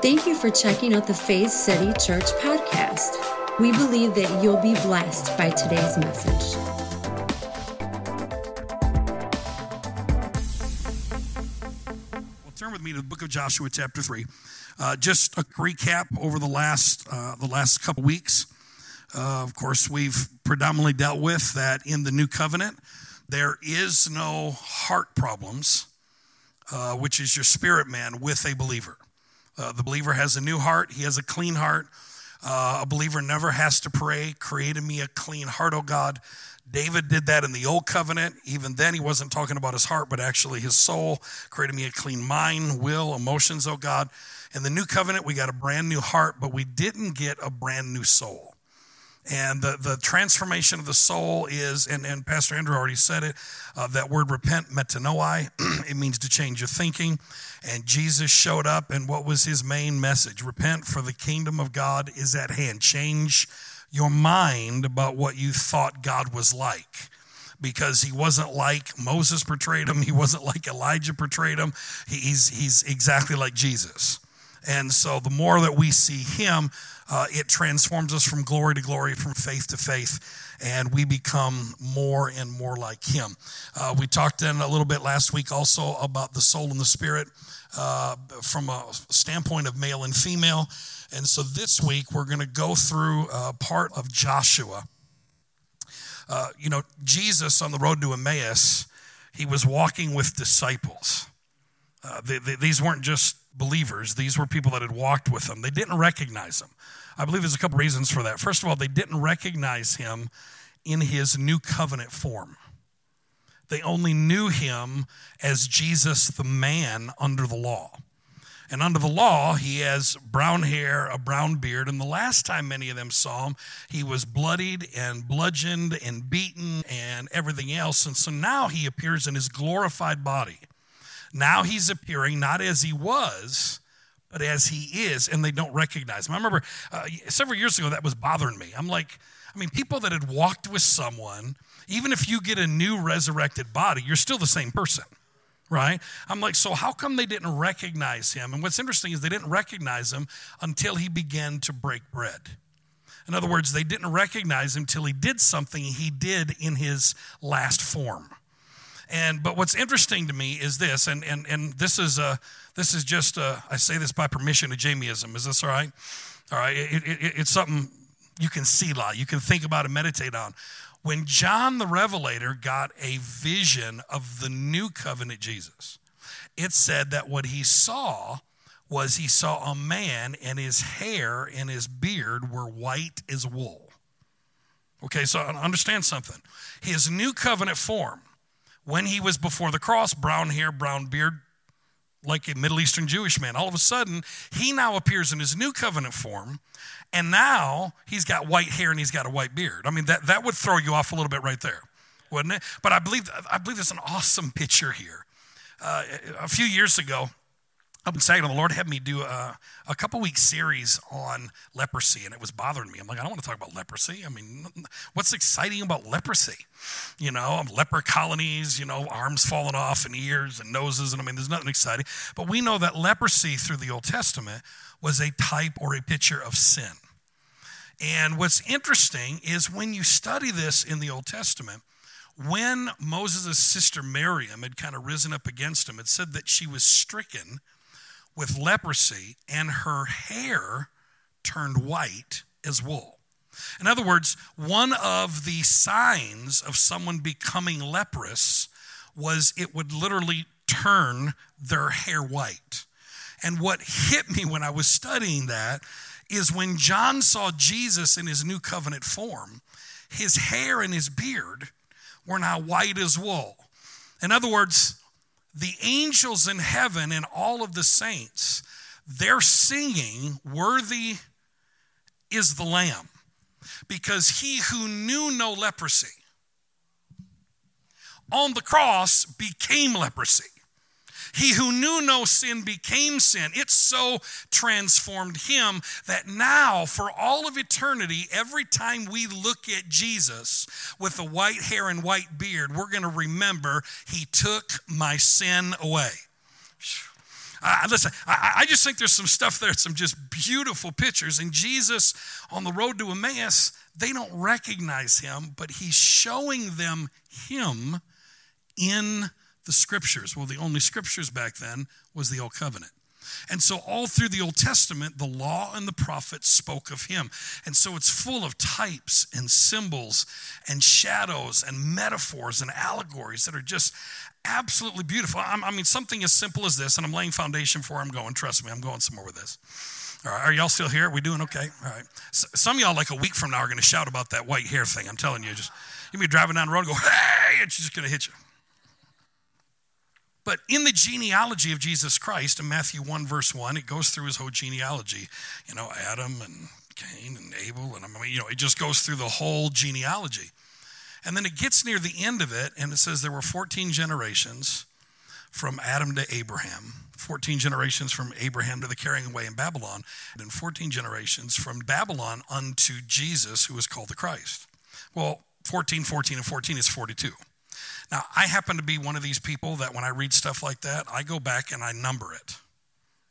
Thank you for checking out the Faith City Church podcast. We believe that you'll be blessed by today's message. Well, turn with me to the book of Joshua, chapter three. Uh, just a recap over the last uh, the last couple weeks. Uh, of course, we've predominantly dealt with that in the new covenant. There is no heart problems, uh, which is your spirit man with a believer. Uh, the believer has a new heart, he has a clean heart. Uh, a believer never has to pray, create in me a clean heart, oh God. David did that in the old covenant. Even then, he wasn't talking about his heart, but actually his soul. Created me a clean mind, will, emotions, oh God. In the new covenant, we got a brand new heart, but we didn't get a brand new soul. And the, the transformation of the soul is, and, and Pastor Andrew already said it, uh, that word repent, metanoia, it means to change your thinking. And Jesus showed up, and what was his main message? Repent, for the kingdom of God is at hand. Change your mind about what you thought God was like because he wasn't like Moses portrayed him. He wasn't like Elijah portrayed him. He's, he's exactly like Jesus. And so the more that we see him, uh, it transforms us from glory to glory, from faith to faith, and we become more and more like him. Uh, we talked in a little bit last week also about the soul and the spirit uh, from a standpoint of male and female. And so this week we're going to go through uh, part of Joshua. Uh, you know, Jesus on the road to Emmaus, he was walking with disciples. Uh, they, they, these weren't just believers, these were people that had walked with him. They didn't recognize him. I believe there's a couple reasons for that. First of all, they didn't recognize him in his new covenant form. They only knew him as Jesus, the man under the law. And under the law, he has brown hair, a brown beard. And the last time many of them saw him, he was bloodied and bludgeoned and beaten and everything else. And so now he appears in his glorified body. Now he's appearing not as he was, but as he is, and they don't recognize him. I remember uh, several years ago that was bothering me. I'm like, I mean, people that had walked with someone, even if you get a new resurrected body, you're still the same person, right? I'm like, so how come they didn't recognize him? And what's interesting is they didn't recognize him until he began to break bread. In other words, they didn't recognize him till he did something he did in his last form. And but what's interesting to me is this, and and and this is a this is just a, I say this by permission of Jamieism. Is this all right? All right. It, it, it's something you can see a lot, you can think about and meditate on. When John the Revelator got a vision of the new covenant Jesus, it said that what he saw was he saw a man and his hair and his beard were white as wool. Okay, so understand something. His new covenant form when he was before the cross, brown hair, brown beard, like a Middle Eastern Jewish man. All of a sudden, he now appears in his new covenant form, and now he's got white hair and he's got a white beard. I mean, that, that would throw you off a little bit right there, wouldn't it? But I believe, I believe there's an awesome picture here. Uh, a few years ago, I've been saying, the Lord had me do a, a couple week series on leprosy, and it was bothering me. I'm like, I don't want to talk about leprosy. I mean, what's exciting about leprosy? You know, um, leper colonies, you know, arms falling off and ears and noses, and I mean, there's nothing exciting. But we know that leprosy through the Old Testament was a type or a picture of sin. And what's interesting is when you study this in the Old Testament, when Moses' sister Miriam had kind of risen up against him, it said that she was stricken with leprosy, and her hair turned white as wool. In other words, one of the signs of someone becoming leprous was it would literally turn their hair white. And what hit me when I was studying that is when John saw Jesus in his new covenant form, his hair and his beard were now white as wool. In other words, the angels in heaven and all of the saints, they're singing, Worthy is the Lamb. Because he who knew no leprosy on the cross became leprosy. He who knew no sin became sin. It so transformed him that now, for all of eternity, every time we look at Jesus with the white hair and white beard, we're going to remember he took my sin away. Uh, listen, I, I just think there's some stuff there, some just beautiful pictures. And Jesus on the road to Emmaus, they don't recognize him, but he's showing them him in the scriptures. Well, the only scriptures back then was the Old Covenant. And so, all through the Old Testament, the law and the prophets spoke of him. And so, it's full of types and symbols and shadows and metaphors and allegories that are just absolutely beautiful. I mean, something as simple as this, and I'm laying foundation for I'm going. Trust me, I'm going somewhere with this. All right, are y'all still here? Are we doing okay? All right. Some of y'all, like a week from now, are going to shout about that white hair thing. I'm telling you, just you be driving down the road and go, hey, it's just going to hit you. But in the genealogy of Jesus Christ, in Matthew 1, verse 1, it goes through his whole genealogy. You know, Adam and Cain and Abel, and I mean, you know, it just goes through the whole genealogy. And then it gets near the end of it, and it says there were 14 generations from Adam to Abraham, 14 generations from Abraham to the carrying away in Babylon, and 14 generations from Babylon unto Jesus, who is called the Christ. Well, 14, 14, and 14 is 42. Now, I happen to be one of these people that when I read stuff like that, I go back and I number it.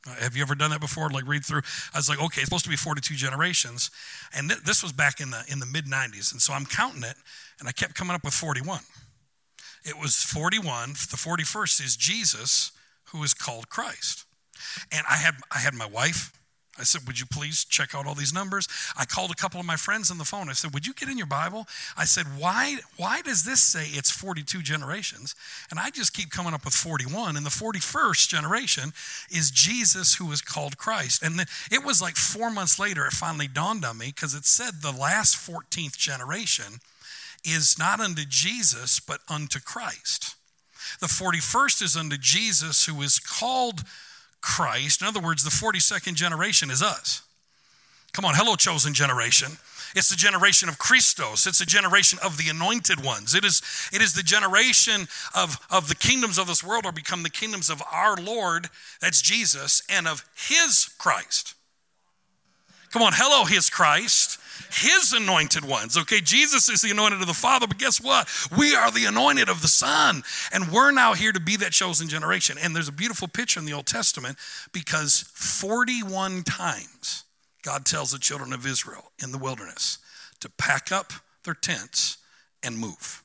Uh, have you ever done that before? Like read through. I was like, okay, it's supposed to be 42 generations, and th- this was back in the in the mid 90s, and so I'm counting it, and I kept coming up with 41. It was 41. The 41st is Jesus, who is called Christ, and I had I had my wife, I said, Would you please check out all these numbers? I called a couple of my friends on the phone. I said, Would you get in your Bible? I said, Why, why does this say it's 42 generations? And I just keep coming up with 41. And the 41st generation is Jesus who is called Christ. And then it was like four months later, it finally dawned on me because it said the last 14th generation is not unto Jesus, but unto Christ. The 41st is unto Jesus who is called Christ. In other words, the 42nd generation is us. Come on, hello, chosen generation. It's the generation of Christos. It's the generation of the anointed ones. It is, it is the generation of, of the kingdoms of this world are become the kingdoms of our Lord, that's Jesus, and of his Christ. Come on, hello, his Christ his anointed ones. Okay, Jesus is the anointed of the Father, but guess what? We are the anointed of the Son, and we're now here to be that chosen generation. And there's a beautiful picture in the Old Testament because 41 times God tells the children of Israel in the wilderness to pack up their tents and move.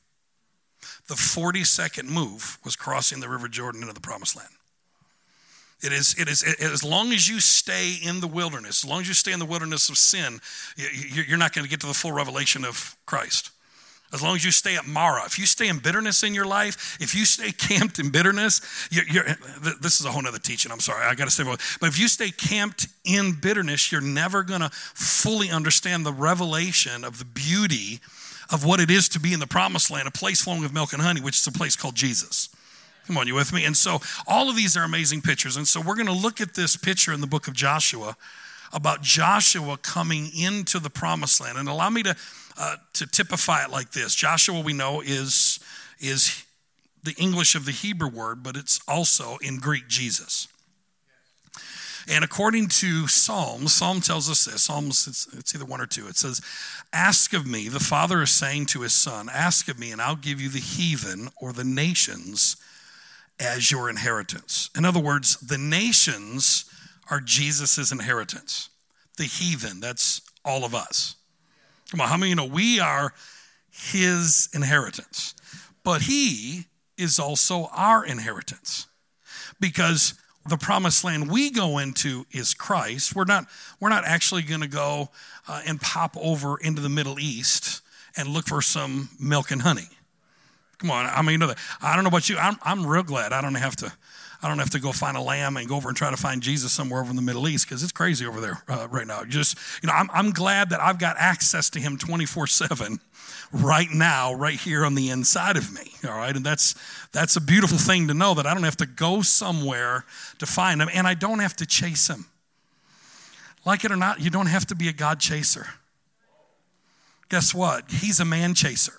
The 42nd move was crossing the River Jordan into the promised land. It is, it is, it, as long as you stay in the wilderness, as long as you stay in the wilderness of sin, you're not going to get to the full revelation of Christ. As long as you stay at Marah, if you stay in bitterness in your life, if you stay camped in bitterness, you're, you're, this is a whole other teaching. I'm sorry, I got to say, but if you stay camped in bitterness, you're never going to fully understand the revelation of the beauty of what it is to be in the promised land, a place flowing with milk and honey, which is a place called Jesus. Come on, you with me? And so all of these are amazing pictures. And so we're going to look at this picture in the book of Joshua about Joshua coming into the promised land. And allow me to, uh, to typify it like this Joshua, we know, is, is the English of the Hebrew word, but it's also in Greek Jesus. And according to Psalms, Psalm tells us this Psalms, it's, it's, either one or two. It says, Ask of me, the Father is saying to his Son, Ask of me, and I'll give you the heathen or the nations as your inheritance. In other words, the nations are Jesus' inheritance. The heathen, that's all of us. Come on, how many you know we are his inheritance? But he is also our inheritance. Because the promised land we go into is Christ. We're not, we're not actually going to go uh, and pop over into the Middle East and look for some milk and honey. Come on, I mean, you know that. I don't know about you. I'm, I'm real glad I don't have to. I don't have to go find a lamb and go over and try to find Jesus somewhere over in the Middle East because it's crazy over there uh, right now. Just, you know, I'm, I'm glad that I've got access to Him 24 7 right now, right here on the inside of me. All right. And that's, that's a beautiful thing to know that I don't have to go somewhere to find Him and I don't have to chase Him. Like it or not, you don't have to be a God chaser. Guess what? He's a man chaser.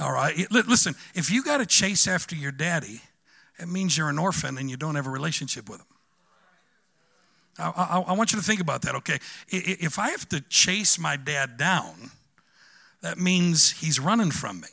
All right. Listen, if you got to chase after your daddy, it means you're an orphan and you don't have a relationship with him. I, I, I, want you to think about that, okay? If I have to chase my dad down, that means he's running from me.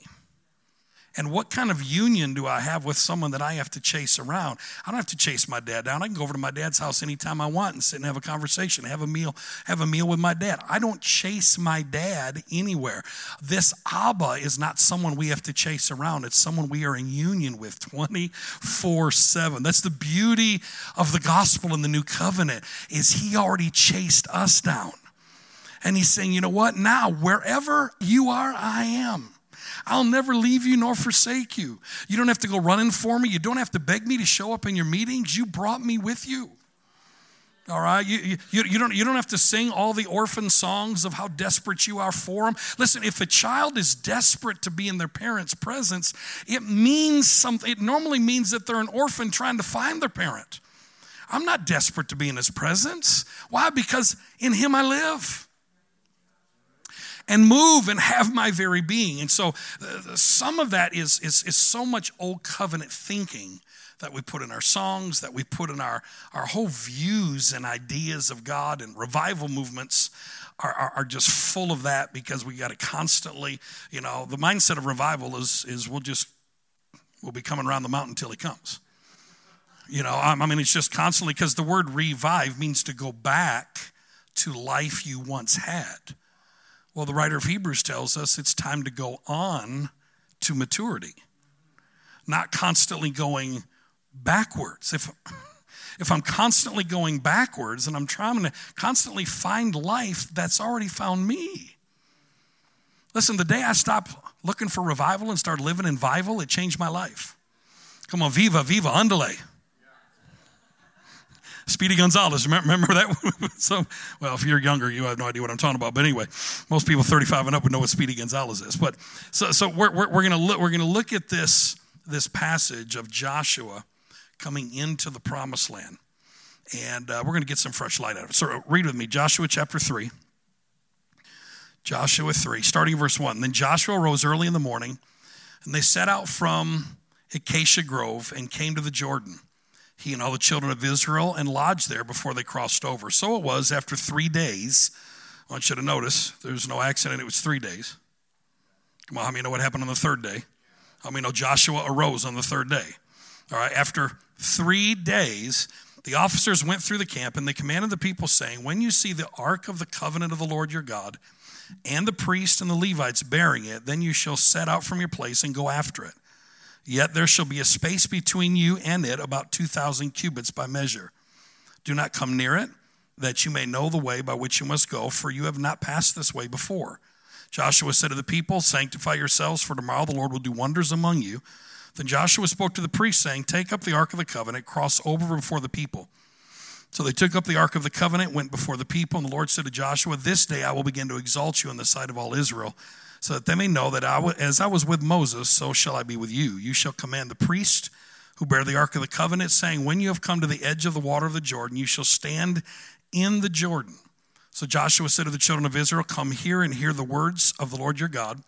And what kind of union do I have with someone that I have to chase around? I don't have to chase my dad down. I can go over to my dad's house anytime I want and sit and have a conversation, have a meal, have a meal with my dad. I don't chase my dad anywhere. This Abba is not someone we have to chase around. It's someone we are in union with 24 7. That's the beauty of the gospel and the new covenant is he already chased us down. And he's saying, you know what? Now, wherever you are, I am. I'll never leave you nor forsake you. You don't have to go running for me. You don't have to beg me to show up in your meetings. You brought me with you. All right, you, you, you, don't, you don't have to sing all the orphan songs of how desperate you are for them. Listen, if a child is desperate to be in their parents' presence, it means something. It normally means that they're an orphan trying to find their parent. I'm not desperate to be in his presence. Why? Because in him I live and move and have my very being. And so uh, some of that is, is, is so much old covenant thinking that we put in our songs, that we put in our, our whole views and ideas of God and revival movements are, are, are just full of that because we got to constantly, you know, the mindset of revival is, is we'll just, we'll be coming around the mountain until he comes. You know, I mean, it's just constantly because the word revive means to go back to life you once had. Well, the writer of Hebrews tells us it's time to go on to maturity, not constantly going backwards. If, if I'm constantly going backwards and I'm trying to constantly find life that's already found me. Listen, the day I stopped looking for revival and started living in vival, it changed my life. Come on, viva, viva, andale. Speedy Gonzalez. Remember, that? so, well, if you're younger, you have no idea what I'm talking about. But anyway, most people 35 and up would know what Speedy Gonzalez is. But so, so we're, we're, we're going to look, we're going to look at this, this passage of Joshua coming into the promised land. And uh, we're going to get some fresh light out of it. So read with me Joshua chapter 3. Joshua 3, starting verse 1. Then Joshua rose early in the morning, and they set out from Acacia Grove and came to the Jordan he and all the children of Israel and lodged there before they crossed over. So it was after three days. I want you to notice there's no accident, it was three days. Come on, how many know what happened on the third day? How many know Joshua arose on the third day? All right, after three days, the officers went through the camp and they commanded the people, saying, When you see the ark of the covenant of the Lord your God, and the priest and the Levites bearing it, then you shall set out from your place and go after it. Yet there shall be a space between you and it, about 2,000 cubits by measure. Do not come near it, that you may know the way by which you must go, for you have not passed this way before. Joshua said to the people, Sanctify yourselves, for tomorrow the Lord will do wonders among you. Then Joshua spoke to the priests, saying, Take up the ark of the covenant, cross over before the people. So they took up the ark of the covenant, went before the people, and the Lord said to Joshua, This day I will begin to exalt you in the sight of all Israel so that they may know that I, as I was with Moses, so shall I be with you. You shall command the priest who bear the ark of the covenant, saying, When you have come to the edge of the water of the Jordan, you shall stand in the Jordan. So Joshua said to the children of Israel, Come here and hear the words of the Lord your God.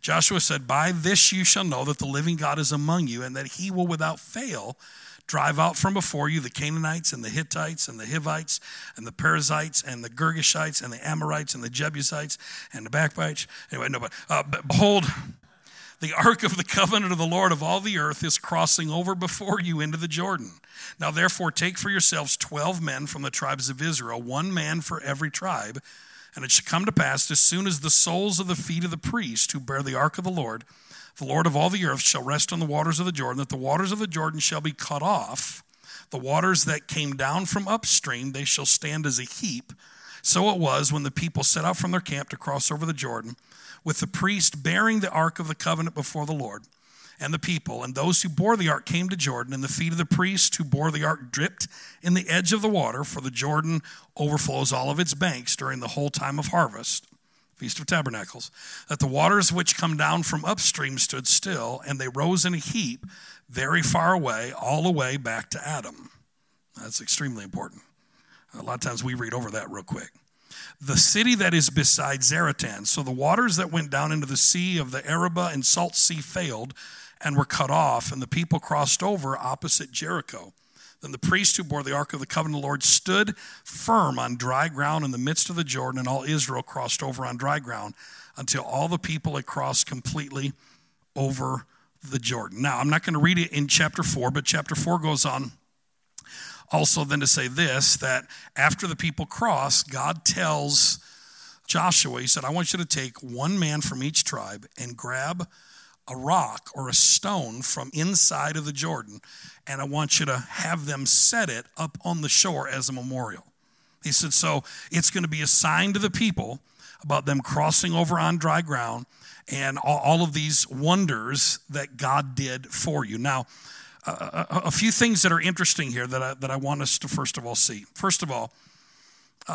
Joshua said, By this you shall know that the living God is among you, and that he will without fail drive out from before you the Canaanites and the Hittites and the Hivites and the Perizzites and the Girgashites and the Amorites and the Jebusites and the backbites. Anyway, no, but, uh, but behold, the ark of the covenant of the Lord of all the earth is crossing over before you into the Jordan. Now, therefore, take for yourselves 12 men from the tribes of Israel, one man for every tribe. And it shall come to pass, as soon as the soles of the feet of the priest who bear the ark of the Lord the Lord of all the earth shall rest on the waters of the Jordan, that the waters of the Jordan shall be cut off. The waters that came down from upstream, they shall stand as a heap. So it was when the people set out from their camp to cross over the Jordan, with the priest bearing the ark of the covenant before the Lord and the people. And those who bore the ark came to Jordan, and the feet of the priest who bore the ark dripped in the edge of the water, for the Jordan overflows all of its banks during the whole time of harvest. Feast of Tabernacles, that the waters which come down from upstream stood still, and they rose in a heap very far away, all the way back to Adam. That's extremely important. A lot of times we read over that real quick. The city that is beside Zaretan. So the waters that went down into the sea of the Arabah and Salt Sea failed and were cut off, and the people crossed over opposite Jericho. Then the priest who bore the ark of the covenant of the Lord stood firm on dry ground in the midst of the Jordan, and all Israel crossed over on dry ground until all the people had crossed completely over the Jordan. Now, I'm not going to read it in chapter 4, but chapter 4 goes on also then to say this that after the people cross, God tells Joshua, He said, I want you to take one man from each tribe and grab a rock or a stone from inside of the Jordan, and I want you to have them set it up on the shore as a memorial. He said, So it's going to be a sign to the people about them crossing over on dry ground and all, of these wonders that God did for you. Now, a, few things that are interesting here that I, that I want us to first of all see. First of all,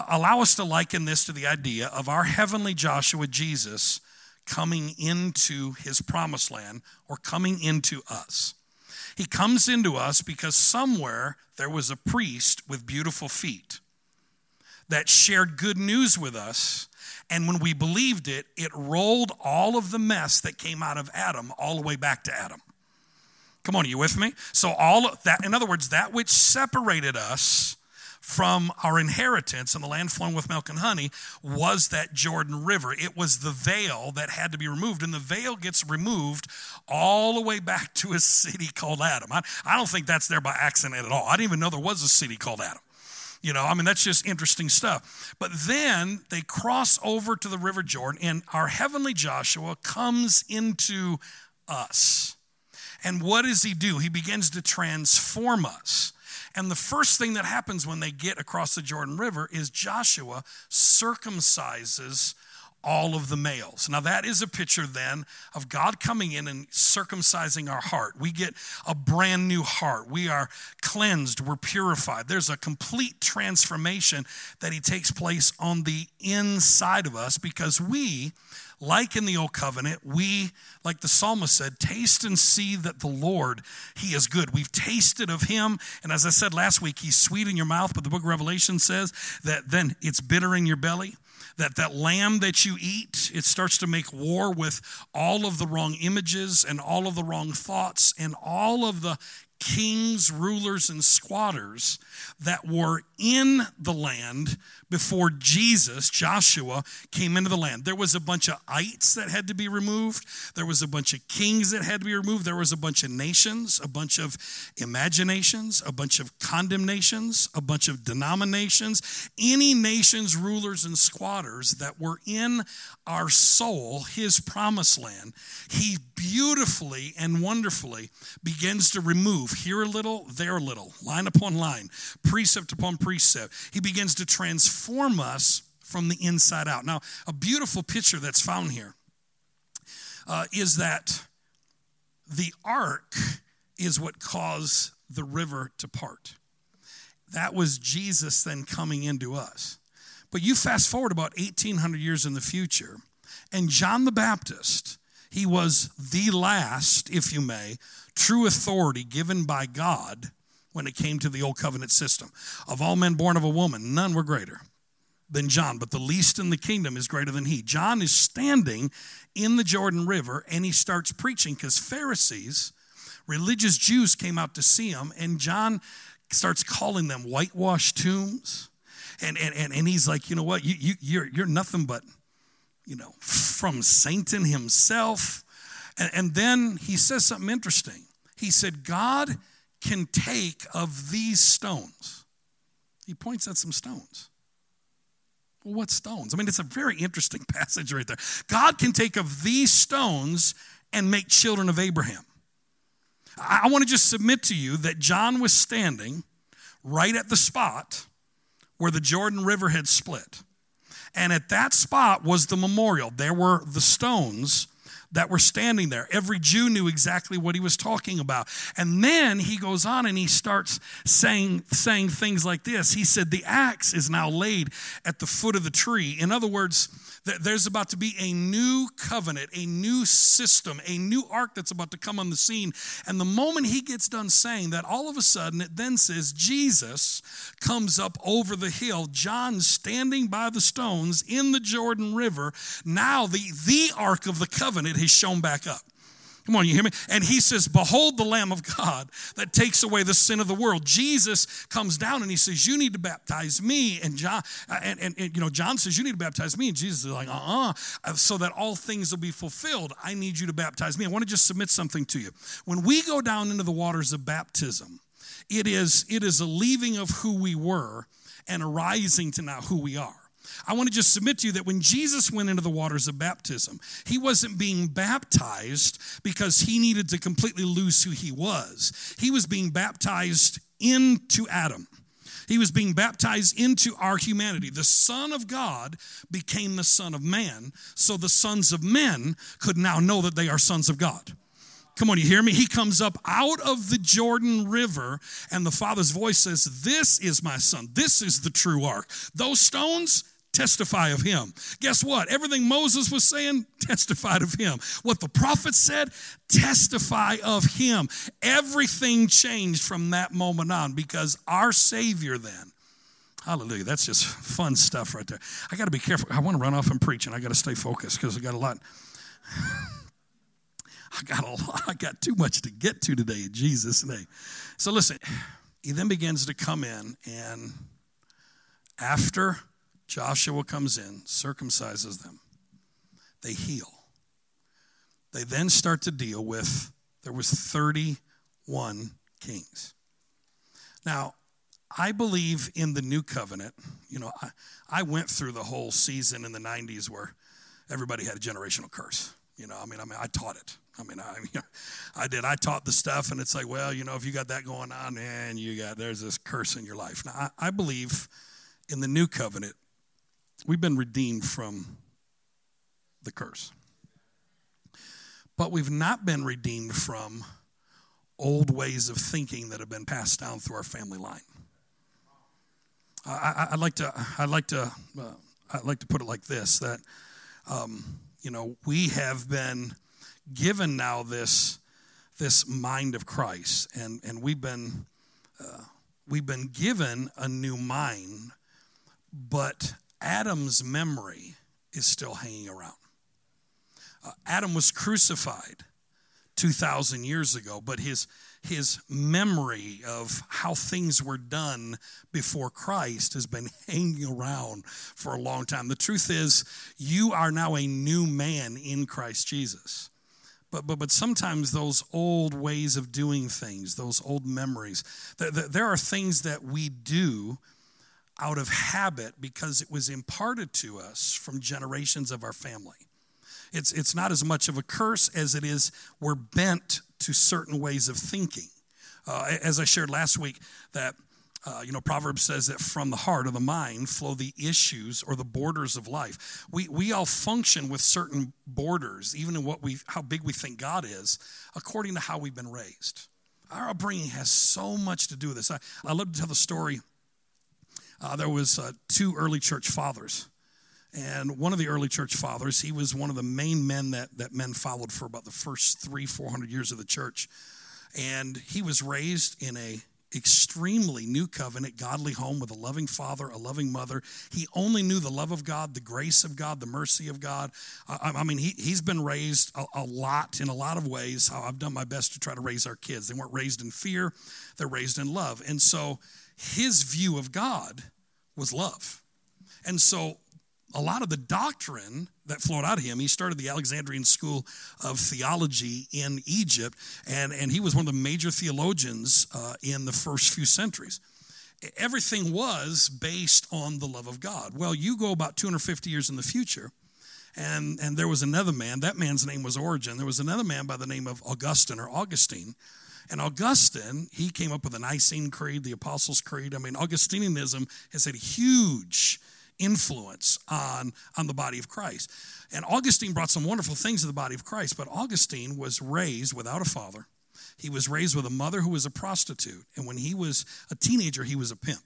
allow us to liken this to the idea of our heavenly Joshua Jesus coming into his promised land or coming into us. He comes into us because somewhere there was a priest with beautiful feet that shared good news with us. And when we believed it, it rolled all of the mess that came out of Adam all the way back to Adam. Come on, are you with me? So, all that, in other words, that which separated us from our inheritance in the land flowing with milk and honey was that Jordan River. It was the veil that had to be removed, and the veil gets removed all the way back to a city called Adam. I, I don't think that's there by accident at all. I didn't even know there was a city called Adam. You know, I mean, that's just interesting stuff. But then they cross over to the River Jordan, and our heavenly Joshua comes into us. And what does he do? He begins to transform us. And the first thing that happens when they get across the Jordan River is Joshua circumcises all of the males. Now, that is a picture then of God coming in and circumcising our heart. We get a brand new heart. We are cleansed, we're purified. There's a complete transformation that He takes place on the inside of us because we like in the old covenant, we, like the psalmist said, taste and see that the Lord, He is good. We've tasted of Him. And as I said last week, He's sweet in your mouth, but the book of Revelation says that then it's bitter in your belly. That that lamb that you eat, it starts to make war with all of the wrong images and all of the wrong thoughts and all of the kings, rulers, and squatters that were in the land before Jesus, Joshua, came into the land. There was a bunch of ites that had to be removed. There was a bunch of kings that had to be removed. There was a bunch of nations, a bunch of imaginations, a bunch of condemnations, a bunch of denominations. Any nations, rulers, and squatters that were in our soul, his promised land, he beautifully and wonderfully begins to remove here a little, there a little, line upon line, precept upon precept. He begins to transform us from the inside out. Now, a beautiful picture that's found here uh, is that the ark is what caused the river to part. That was Jesus then coming into us. But you fast forward about 1800 years in the future, and John the Baptist, he was the last, if you may, true authority given by God when it came to the old covenant system. Of all men born of a woman, none were greater than John, but the least in the kingdom is greater than he. John is standing in the Jordan River and he starts preaching because Pharisees, religious Jews, came out to see him, and John starts calling them whitewashed tombs. And, and, and, and he's like, you know what? You, you, you're, you're nothing but, you know, from Satan himself. And, and then he says something interesting. He said, God can take of these stones. He points at some stones. Well, what stones? I mean, it's a very interesting passage right there. God can take of these stones and make children of Abraham. I, want to just submit to you that John was standing right at the spot where the Jordan River had split. And at that spot was the memorial. There were the stones that were standing there. Every Jew knew exactly what he was talking about. And then he goes on and he starts saying, saying things like this. He said, The axe is now laid at the foot of the tree. In other words, there's about to be a new covenant, a new system, a new ark that's about to come on the scene. And the moment he gets done saying that, all of a sudden it then says Jesus comes up over the hill. John standing by the stones in the Jordan River. Now the, the ark of the covenant has shown back up. Come on, you hear me? And he says, Behold the Lamb of God that takes away the sin of the world. Jesus comes down and he says, You need to baptize me. And John, uh, and, and, and you know, John says, You need to baptize me. And Jesus is like, uh uh so that all things will be fulfilled. I need you to baptize me. I want to just submit something to you. When we go down into the waters of baptism, it is, it is a leaving of who we were and a rising to now who we are. I want to just submit to you that when Jesus went into the waters of baptism, he wasn't being baptized because he needed to completely lose who he was. He was being baptized into Adam. He was being baptized into our humanity. The Son of God became the Son of Man, so the sons of men could now know that they are sons of God. Come on, you hear me? He comes up out of the Jordan River, and the Father's voice says, This is my son. This is the true ark. Those stones, testify of him. Guess what? Everything Moses was saying testified of him. What the prophet said, testify of him. Everything changed from that moment on because our Savior then. Hallelujah. That's just fun stuff right there. I got to be careful. I want to run off and preach, and I got to stay focused because I got a lot. I got a lot. I got too much to get to today in Jesus' name. So listen, he then begins to come in, and after Joshua comes in, circumcises them. They heal. They then start to deal with there was 31 kings. Now, I believe in the new covenant. You know, I, I went through the whole season in the 90s where everybody had a generational curse. You know, I mean, I mean, I taught it. I mean, I, I did. I taught the stuff, and it's like, well, you know, if you got that going on, and you got there's this curse in your life. Now, I, I believe in the new covenant We've been redeemed from the curse. But we've not been redeemed from old ways of thinking that have been passed down through our family line. I, would like to, I'd like to, uh, I'd like to put it like this: that um, you know we have been given now this this mind of Christ, and and we've been uh, we've been given a new mind, but Adam's memory is still hanging around. Uh, Adam was crucified 2,000 years ago, but his, his memory of how things were done before Christ has been hanging around for a long time. The truth is, you are now a new man in Christ Jesus. But, but, but sometimes those old ways of doing things, those old memories, there are things that we do out of habit because it was imparted to us from generations of our family. It's, it's not as much of a curse as it is we're bent to certain ways of thinking. Uh, as I shared last week, that uh, you know, Proverbs says that from the heart or the mind flow the issues or the borders of life. We, we all function with certain borders, even in what we, how big we think God is, according to how we've been raised. Our upbringing has so much to do with this. I, I love to tell the story uh, there was uh, two early church fathers. And one of the early church fathers he was one of the main men that, that men followed for about the first three four hundred years of the church. And he was raised in a extremely new covenant godly home with a loving father a loving mother. He only knew the love of god the grace of god the mercy of god. I, I mean he, he's been raised a, a, lot in a lot of ways. I've done my best to try to raise our kids. They weren't raised in fear. They're raised in love. And so his view of God was love. And so a lot of the doctrine that flowed out of him, he started the Alexandrian School of Theology in Egypt, and, and he was one of the major theologians uh, in the first few centuries. Everything was based on the love of God. Well, you go about 250 years in the future, and, and there was another man. That man's name was Origen. There was another man by the name of Augustine or Augustine and Augustine, he came up with the Nicene Creed, the Apostles' Creed. I mean, Augustinianism has had huge influence on, on the body of Christ. And Augustine brought some wonderful things to the body of Christ, but Augustine was raised without a father. He was raised with a mother who was a prostitute. And when he was a teenager, he was a pimp.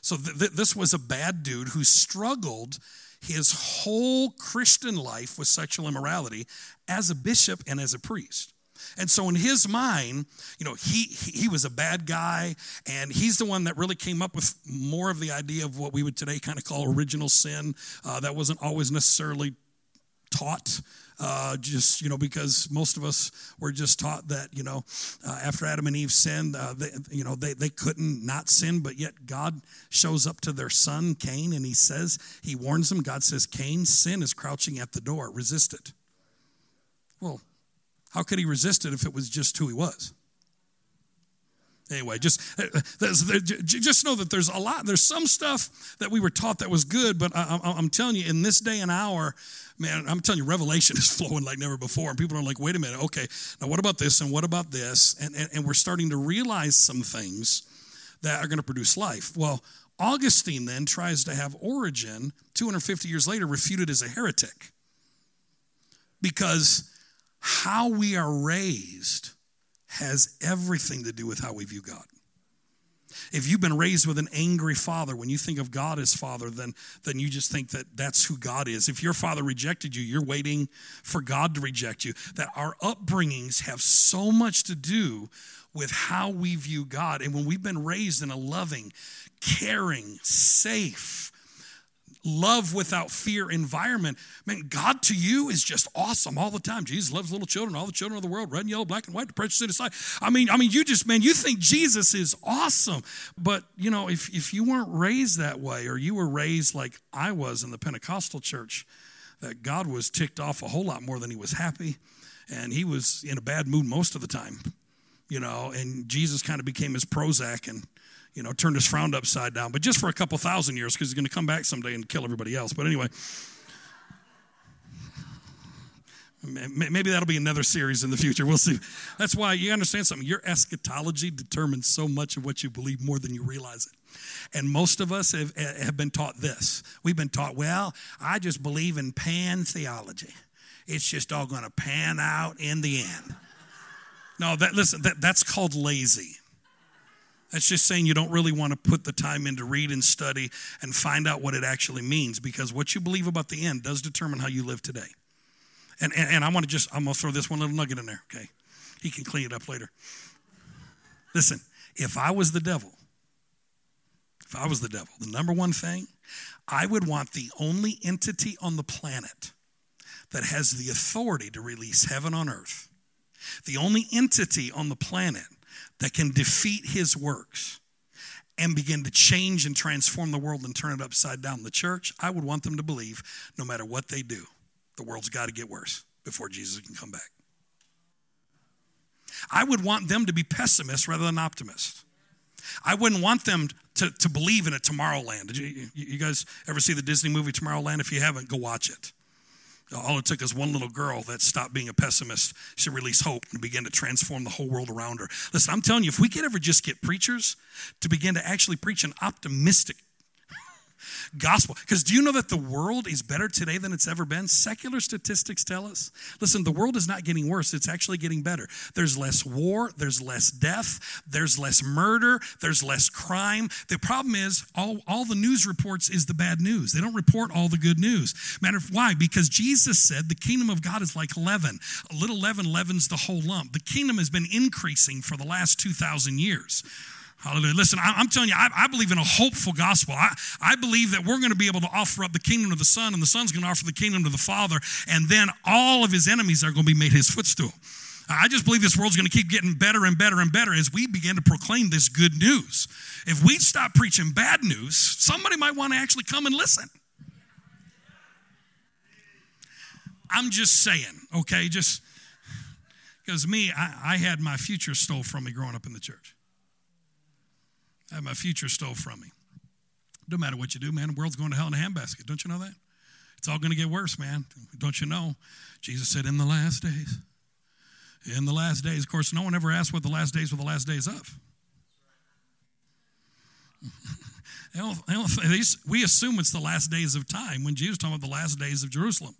So th- th- this was a bad dude who struggled his whole Christian life with sexual immorality as a bishop and as a priest. And so in his mind, you know, he he was a bad guy, and he's the one that really came up with more of the idea of what we would today kind of call original sin. Uh, that wasn't always necessarily taught uh, just you know because most of us were just taught that you know uh, after adam and eve sinned uh, they, you know they, they couldn't not sin but yet god shows up to their son cain and he says he warns them god says cain sin is crouching at the door resist it well how could he resist it if it was just who he was? Anyway just uh, just know that there's a lot there's some stuff that we were taught that was good but I, am telling you in this day and hour man i'm telling you revelation is flowing like never before. And people are like wait a minute okay now what about this and what about this? And, and, and we're starting to realize some things that are going to produce life. Well augustine then tries to have Origen 250 years later refuted as a heretic. Because how we are raised has everything to do with how we view God. If you've been raised with an angry father, when you think of God as father, then, then you just think that that's who God is. If your father rejected you, you're waiting for God to reject you. That our upbringings have so much to do with how we view God. And when we've been raised in a loving, caring, safe, love without fear environment, man, God to you is just awesome all the time. Jesus loves little children, all the children of the world, red and yellow, black and white, the precious in his sight. I mean, I mean, you just, man, you think Jesus is awesome. But, you know, if, if you weren't raised that way or you were raised like I was in the Pentecostal church, that God was ticked off a whole lot more than he was happy. And he was in a bad mood most of the time, you know, and Jesus kind of became his Prozac and you know, turned his frown upside down, but just for a couple thousand years because he's going to come back someday and kill everybody else. But anyway, maybe that'll be another series in the future. We'll see. That's why you understand something. Your eschatology determines so much of what you believe more than you realize it. And most of us have, have been taught this. We've been taught, well, I just believe in pan theology. It's just all going to pan out in the end. No, that listen, that, that's called lazy. That's just saying you don't really want to put the time in to read and study and find out what it actually means because what you believe about the end does determine how you live today. And, and, and I want to just, I'm going to throw this one little nugget in there, okay? He can clean it up later. Listen, if I was the devil, if I was the devil, the number one thing, I would want the only entity on the planet that has the authority to release heaven on earth, the only entity on the planet that can defeat his works and begin to change and transform the world and turn it upside down. The church, I would want them to believe no matter what they do, the world's got to get worse before Jesus can come back. I would want them to be pessimists rather than optimists. I wouldn't want them to, to believe in a Tomorrowland. Did you, you guys ever see the Disney movie Tomorrowland? If you haven't, go watch it. All it took is one little girl that stopped being a pessimist. She released hope and began to transform the whole world around her. Listen, I'm telling you, if we could ever just get preachers to begin to actually preach an optimistic gospel. Because do you know that the world is better today than it's ever been? Secular statistics tell us. Listen, the world is not getting worse, it's actually getting better. There's less war, there's less death, there's less murder, there's less crime. The problem is, all, all the news reports is the bad news. They don't report all the good news. Matter of why? Because Jesus said the kingdom of God is like leaven. A little leaven leavens the whole lump. The kingdom has been increasing for the last 2,000 years. Hallelujah. Listen, I, am telling you, I, I, believe in a hopeful gospel. I, I believe that we're going to be able to offer up the kingdom to the Son, and the Son's going to offer the kingdom to the Father, and then all of his enemies are going to be made his footstool. I just believe this world's going to keep getting better and better and better as we begin to proclaim this good news. If we stop preaching bad news, somebody might want to actually come and listen. I'm just saying, okay? Just because me, I, I had my future stole from me growing up in the church. My future stole from me. Don't matter what you do, man. The world's going to hell in a handbasket. Don't you know that? It's all going to get worse, man. Don't you know? Jesus said, in the last days. In the last days. Of course, no one ever asked what the last days were the last days of. we assume it's the last days of time when Jesus talking about the last days of Jerusalem,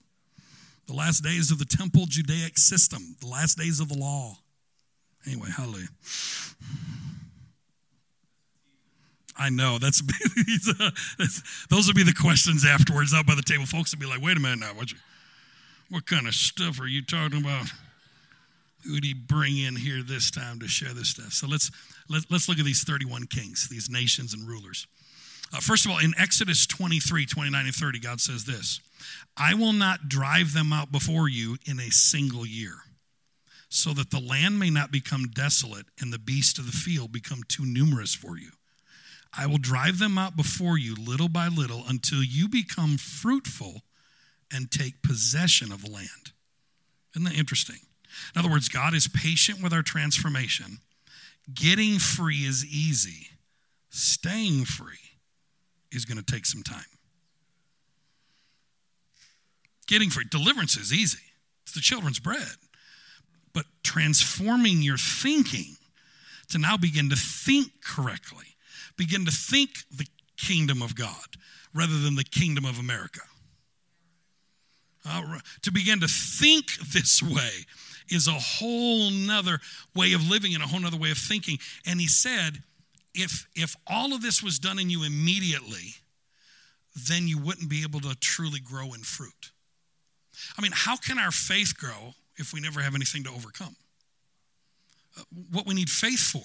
the last days of the temple Judaic system, the last days of the law. Anyway, hallelujah. I know that's, that's those would be the questions afterwards out by the table. Folks would be like, "Wait a minute now, what, you, what kind of stuff are you talking about? Who did he bring in here this time to share this stuff?" So let's let, us let us look at these 31 kings, these nations and rulers. Uh, first of all, in Exodus 23, 29 and 30, God says this. I will not drive them out before you in a single year, so that the land may not become desolate and the beasts of the field become too numerous for you. I will drive them out before you little by little until you become fruitful and take possession of the land. Isn't that interesting? In other words, God is patient with our transformation. Getting free is easy, staying free is going to take some time. Getting free, deliverance is easy, it's the children's bread. But transforming your thinking to now begin to think correctly, begin to think the kingdom of God rather than the kingdom of America. Uh, to begin to think this way is a whole nother way of living and a whole nother way of thinking. And he said, if if all of this was done in you immediately, then you wouldn't be able to truly grow in fruit. I mean, how can our faith grow if we never have anything to overcome? Uh, what we need faith for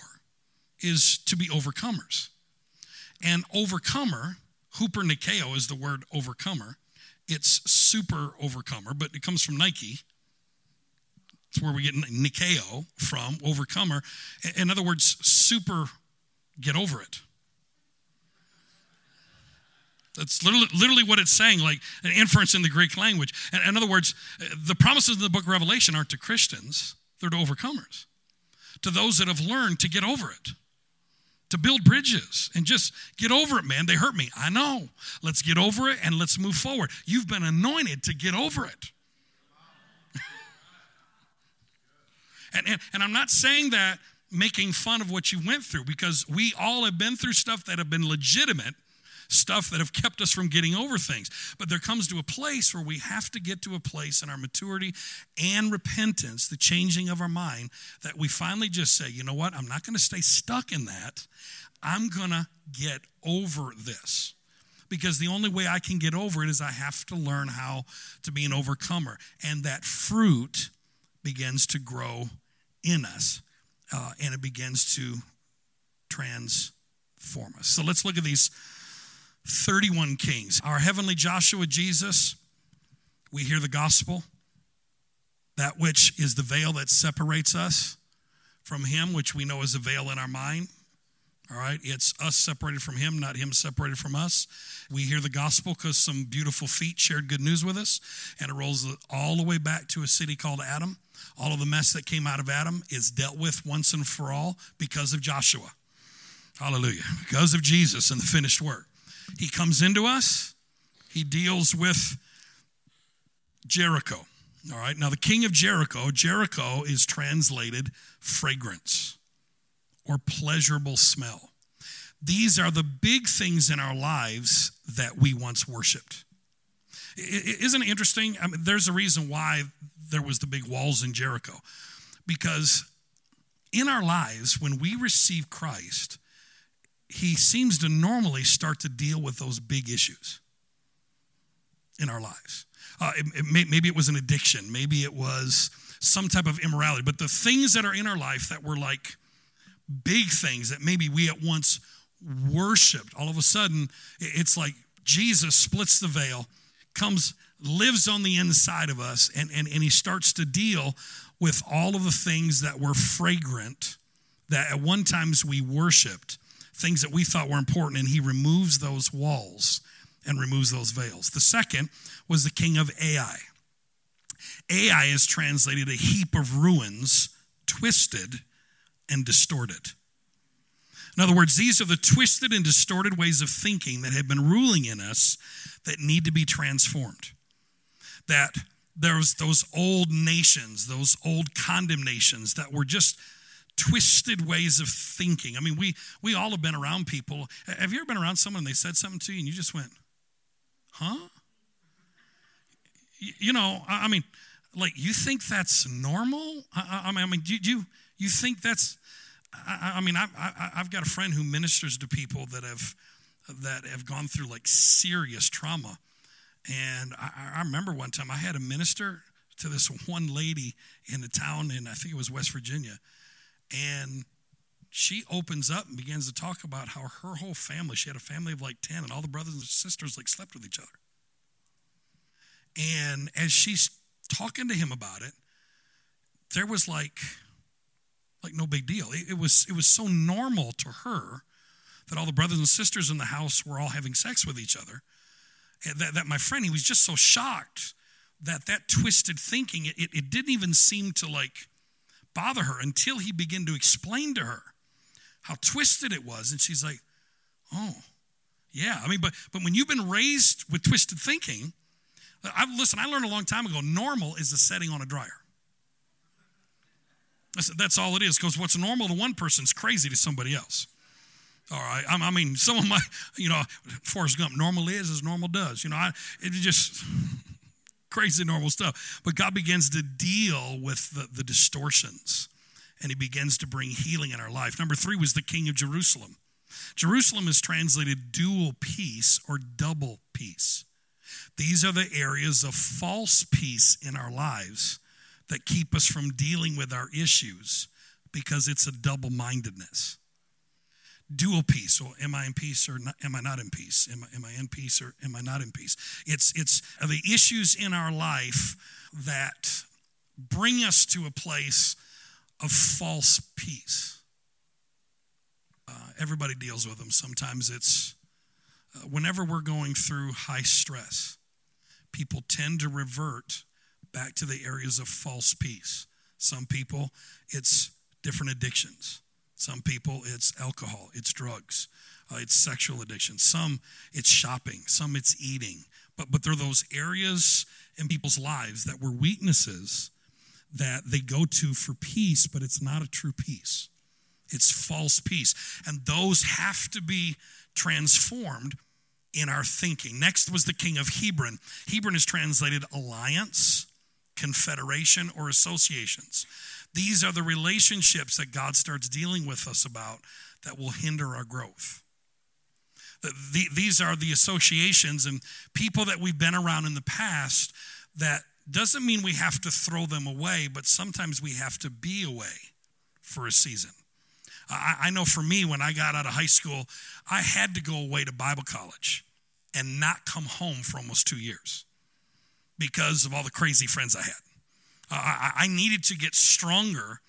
is to be overcomers. And overcomer, hupernikao is the word overcomer. It's super overcomer, but it comes from Nike. It's where we get Nikeo from, overcomer. In other words, super get over it. That's literally, literally what it's saying, like an inference in the Greek language. In other words, the promises in the book of Revelation aren't to Christians, they're to overcomers, to those that have learned to get over it, to build bridges and just get over it, man. They hurt me. I know. Let's get over it and let's move forward. You've been anointed to get over it. and, and, and I'm not saying that making fun of what you went through because we all have been through stuff that have been legitimate stuff that have kept us from getting over things. But there comes to a place where we have to get to a place in our maturity and repentance, the changing of our mind, that we finally just say, you know what, I'm not going to stay stuck in that. I'm going to get over this. Because the only way I can get over it is I have to learn how to be an overcomer. And that fruit begins to grow in us uh, and it begins to transform us. So let's look at these 31 kings. Our heavenly Joshua Jesus, we hear the gospel, that which is the veil that separates us from him, which we know is a veil in our mind. All right, it's us separated from him, not him separated from us. We hear the gospel because some beautiful feet shared good news with us, and it rolls all the way back to a city called Adam. All of the mess that came out of Adam is dealt with once and for all because of Joshua. Hallelujah. Because of Jesus and the finished work. He comes into us, he deals with Jericho. All right, now the king of Jericho, Jericho is translated fragrance or pleasurable smell. These are the big things in our lives that we once worshiped. Isn't it interesting? I mean, there's a reason why there was the big walls in Jericho. Because in our lives, when we receive Christ, he seems to normally start to deal with those big issues in our lives. Uh, it, it may, maybe it was an addiction, maybe it was some type of immorality, but the things that are in our life that were like big things that maybe we at once worshiped, all of a sudden it's like Jesus splits the veil, comes, lives on the inside of us, and, and, and he starts to deal with all of the things that were fragrant that at one times we worshiped things that we thought were important, and he removes those walls and removes those veils. The second was the king of Ai. Ai is translated a heap of ruins, twisted and distorted. In other words, these are the twisted and distorted ways of thinking that have been ruling in us that need to be transformed. That there's those old nations, those old condemnations that were just twisted ways of thinking. I mean, we we all have been around people. Have you ever been around someone and they said something to you and you just went, "Huh?" You know, I mean, like you think that's normal? I, mean, I mean, you you you think that's? I, I mean, I, I I've got a friend who ministers to people that have that have gone through like serious trauma, and I, I remember one time I had a minister to this one lady in a town in I think it was West Virginia and she opens up and begins to talk about how her whole family, she had a family of like 10, and all the brothers and sisters like slept with each other. And as she's talking to him about it, there was like, like no big deal. It, it was it was so normal to her that all the brothers and sisters in the house were all having sex with each other. Eh, that, that my friend, he was just so shocked that that twisted thinking, it, it didn't even seem to like bother her until he began to explain to her how twisted it was. And she's like, oh, yeah. I mean, but, but when you've been raised with twisted thinking, I've, listen, I learned a long time ago normal is the setting on a dryer. That's, that's all it is, because what's normal to one person is crazy to somebody else. All right. I, mean, some of my, you know, Forrest Gump, normal is as normal does. You know, I, it just crazy normal stuff. But God begins to deal with the, the distortions and he begins to bring healing in our life. Number three was the king of Jerusalem. Jerusalem is translated dual peace or double peace. These are the areas of false peace in our lives that keep us from dealing with our issues because it's a double mindedness dual peace. Well, am I in peace or not, am I not in peace? Am I, am I in peace or am I not in peace? It's, it's the issues in our life that bring us to a place of false peace. Uh, everybody deals with them. Sometimes it's uh, whenever we're going through high stress, people tend to revert back to the areas of false peace. Some people, it's different addictions. Some people, it's alcohol, it's drugs, uh, it's sexual addiction. Some, it's shopping. Some, it's eating. But, but there are those areas in people's lives that were weaknesses that they go to for peace, but it's not a true peace. It's false peace. And those have to be transformed in our thinking. Next was the king of Hebron. Hebron is translated alliance, confederation, or associations. These are the relationships that God starts dealing with us about that will hinder our growth. The, these are the associations and people that we've been around in the past that doesn't mean we have to throw them away, but sometimes we have to be away for a season. I know for me, when I got out of high school, I had to go away to Bible college and not come home for almost two years because of all the crazy friends I had. I, I needed to get stronger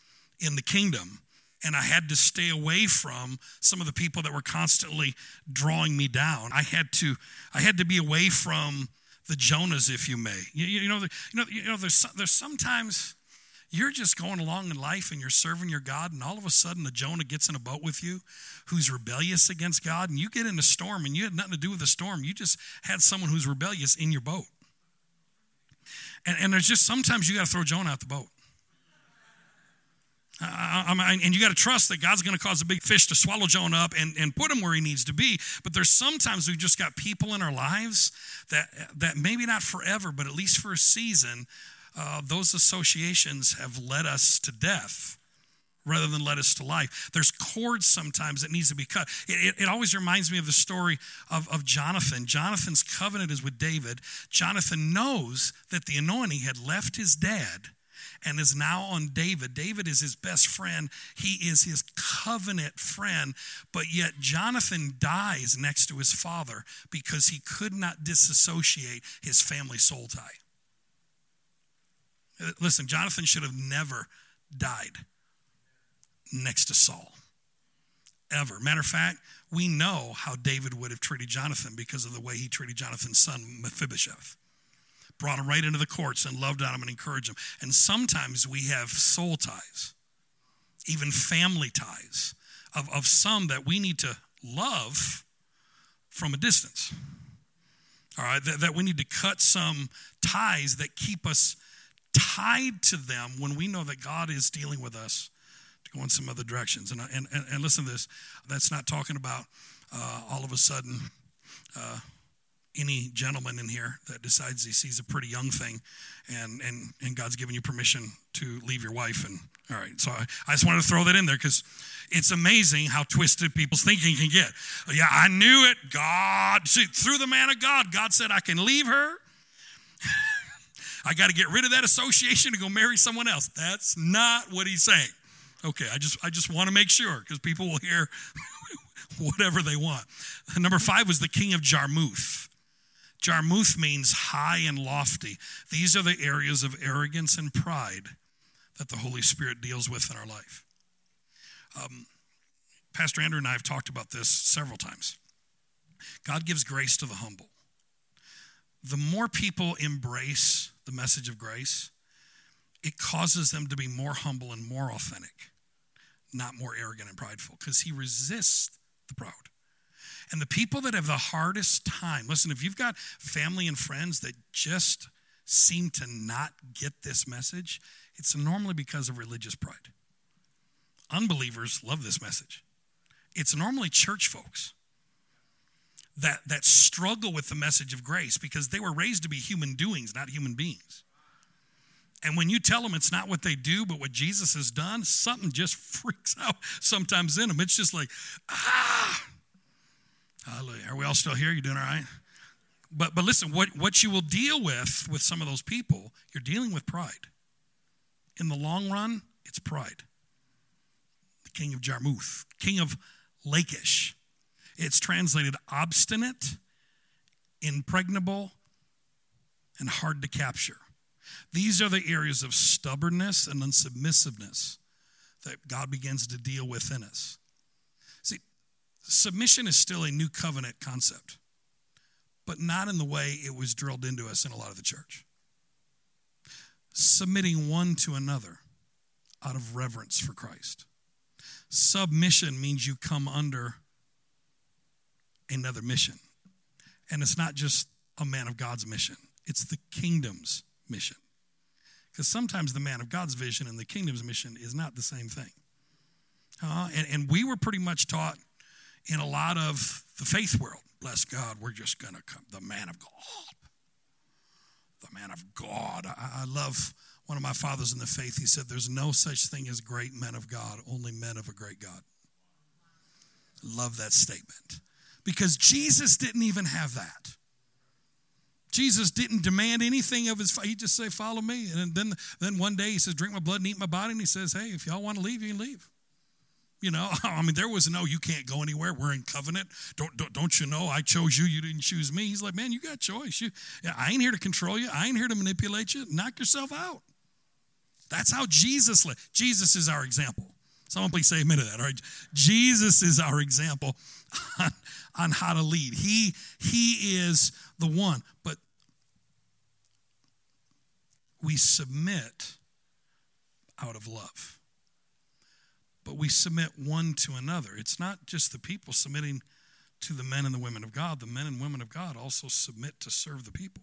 in the kingdom and I had to stay away from some of the people that were constantly drawing me down. I had to, I had to be away from the Jonahs, if you may. You, you know, you know, you know. There's there's sometimes you're just going along in life and you're serving your God, and all of a sudden a Jonah gets in a boat with you, who's rebellious against God, and you get in a storm, and you had nothing to do with the storm. You just had someone who's rebellious in your boat. And, and there's just sometimes you got to throw Jonah out the boat. Uh, and you got to trust that God's going to cause a big fish to swallow Jonah up and, and put him where he needs to be. But there's sometimes we've just got people in our lives that, that maybe not forever, but at least for a season, uh, those associations have led us to death rather than led us to life. There's cords sometimes that needs to be cut. It, it, it, always reminds me of the story of, of Jonathan. Jonathan's covenant is with David. Jonathan knows that the anointing had left his dad and is now on David. David is his best friend. He is his covenant friend. But yet Jonathan dies next to his father because he could not disassociate his family soul tie. Uh, listen, Jonathan should have never died next to Saul. Ever. Matter of fact, we know how David would have treated Jonathan because of the way he treated Jonathan's son, Mephibosheth. Brought him right into the courts and loved on him and encouraged him. And sometimes we have soul ties, even family ties, of, of some that we need to love from a distance. All right, that, that we need to cut some ties that keep us tied to them when we know that God is dealing with us go in some other directions. And, and, and listen to this that's not talking about uh, all of a sudden uh, any gentleman in here that decides he sees a pretty young thing and, and, and God's given you permission to leave your wife. And all right, so I, I just wanted to throw that in there because it's amazing how twisted people's thinking can get. Yeah, I knew it. God, see, through the man of God, God said, I can leave her. I got to get rid of that association and go marry someone else. That's not what he's saying. Okay, I just I just want to make sure because people will hear whatever they want. Number five was the king of Jarmuth. Jarmuth means high and lofty. These are the areas of arrogance and pride that the Holy Spirit deals with in our life. Um, Pastor Andrew and I have talked about this several times. God gives grace to the humble. The more people embrace the message of grace, it causes them to be more humble and more authentic, not more arrogant and prideful, because He resists the proud. And the people that have the hardest time, listen, if you've got family and friends that just seem to not get this message, it's normally because of religious pride. Unbelievers love this message. It's normally church folks that, that struggle with the message of grace because they were raised to be human doings, not human beings. And when you tell them it's not what they do, but what Jesus has done, something just freaks out sometimes in them. It's just like, ah, Hallelujah. Are we all still here? You doing all right? But but listen, what, what you will deal with with some of those people, you're dealing with pride. In the long run, it's pride. The king of Jarmuth, king of Lachish. It's translated obstinate, impregnable, and hard to capture. These are the areas of stubbornness and unsubmissiveness that God begins to deal with in us. See, submission is still a new covenant concept, but not in the way it was drilled into us in a lot of the church. Submitting one to another out of reverence for Christ. Submission means you come under another mission. And it's not just a man of God's mission, it's the kingdom's mission. Because sometimes the man of God's vision and the kingdom's mission is not the same thing. Uh, and, and we were pretty much taught in a lot of the faith world. Bless God, we're just going to come. The man of God. The man of God. I, I love one of my fathers in the faith. He said, There's no such thing as great men of God, only men of a great God. Love that statement. Because Jesus didn't even have that. Jesus didn't demand anything of his. He just said, "Follow me." And then, then one day he says, "Drink my blood and eat my body." And he says, "Hey, if y'all want to leave, you can leave." You know, I mean, there was no, you can't go anywhere. We're in covenant. Don't, don't, don't you know? I chose you. You didn't choose me. He's like, man, you got choice. You, I ain't here to control you. I ain't here to manipulate you. Knock yourself out. That's how Jesus lived. Jesus is our example. Someone please say amen to that. All right. Jesus is our example on, on how to lead. He, he is the one. But we submit out of love but we submit one to another. It's not just the people submitting to the men and the women of God, the men and women of God also submit to serve the people.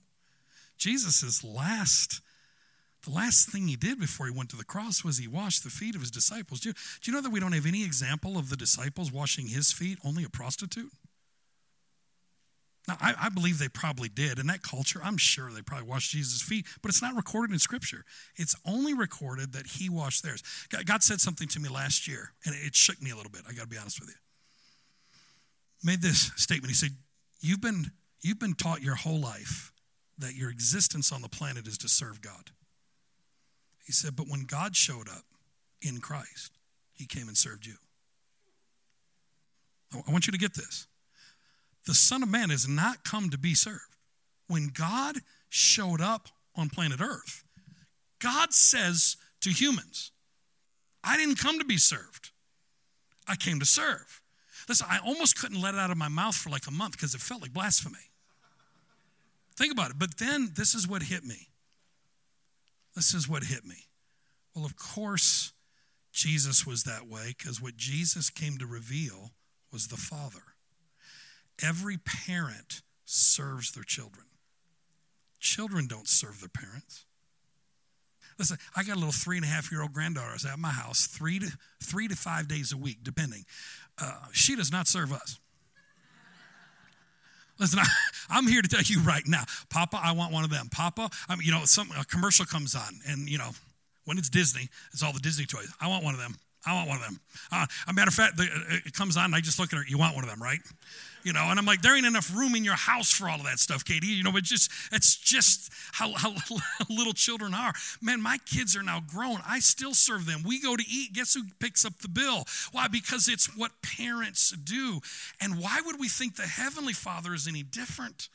Jesus' last, the last thing he did before he went to the cross was he washed the feet of his disciples. Do you, do you know that we don't have any example of the disciples washing his feet, only a prostitute? Now, I, I, believe they probably did. In that culture, I'm sure they probably washed Jesus' feet, but it's not recorded in Scripture. It's only recorded that he washed theirs. God said something to me last year, and it shook me a little bit. I got to be honest with you. Made this statement. He said, you've been, you've been taught your whole life that your existence on the planet is to serve God. He said, but when God showed up in Christ, he came and served you. I want you to get this the Son of Man has not come to be served. When God showed up on planet Earth, God says to humans, I didn't come to be served, I came to serve. Listen, I almost couldn't let it out of my mouth for like a month because it felt like blasphemy. Think about it. But then this is what hit me. This is what hit me. Well, of course, Jesus was that way because what Jesus came to reveal was the Father. Every parent serves their children. Children don't serve their parents. Listen, I got a little three and a half year old granddaughter at my house three to, three to five days a week, depending. Uh, she does not serve us. Listen, I, am here to tell you right now, Papa, I want one of them. Papa, I mean, you know, some a commercial comes on, and you know, when it's Disney, it's all the Disney toys. I want one of them. I want one of them. Uh, a matter of fact, the, uh, it comes on, and I just look at her. You want one of them, right? you know and i'm like there ain't enough room in your house for all of that stuff katie. You know but just it's just how, how little children are. Man my kids are now grown. I still serve them. We go to eat. Guess who picks up the bill? Why? Because it's what parents do. And why would we think the heavenly father is any different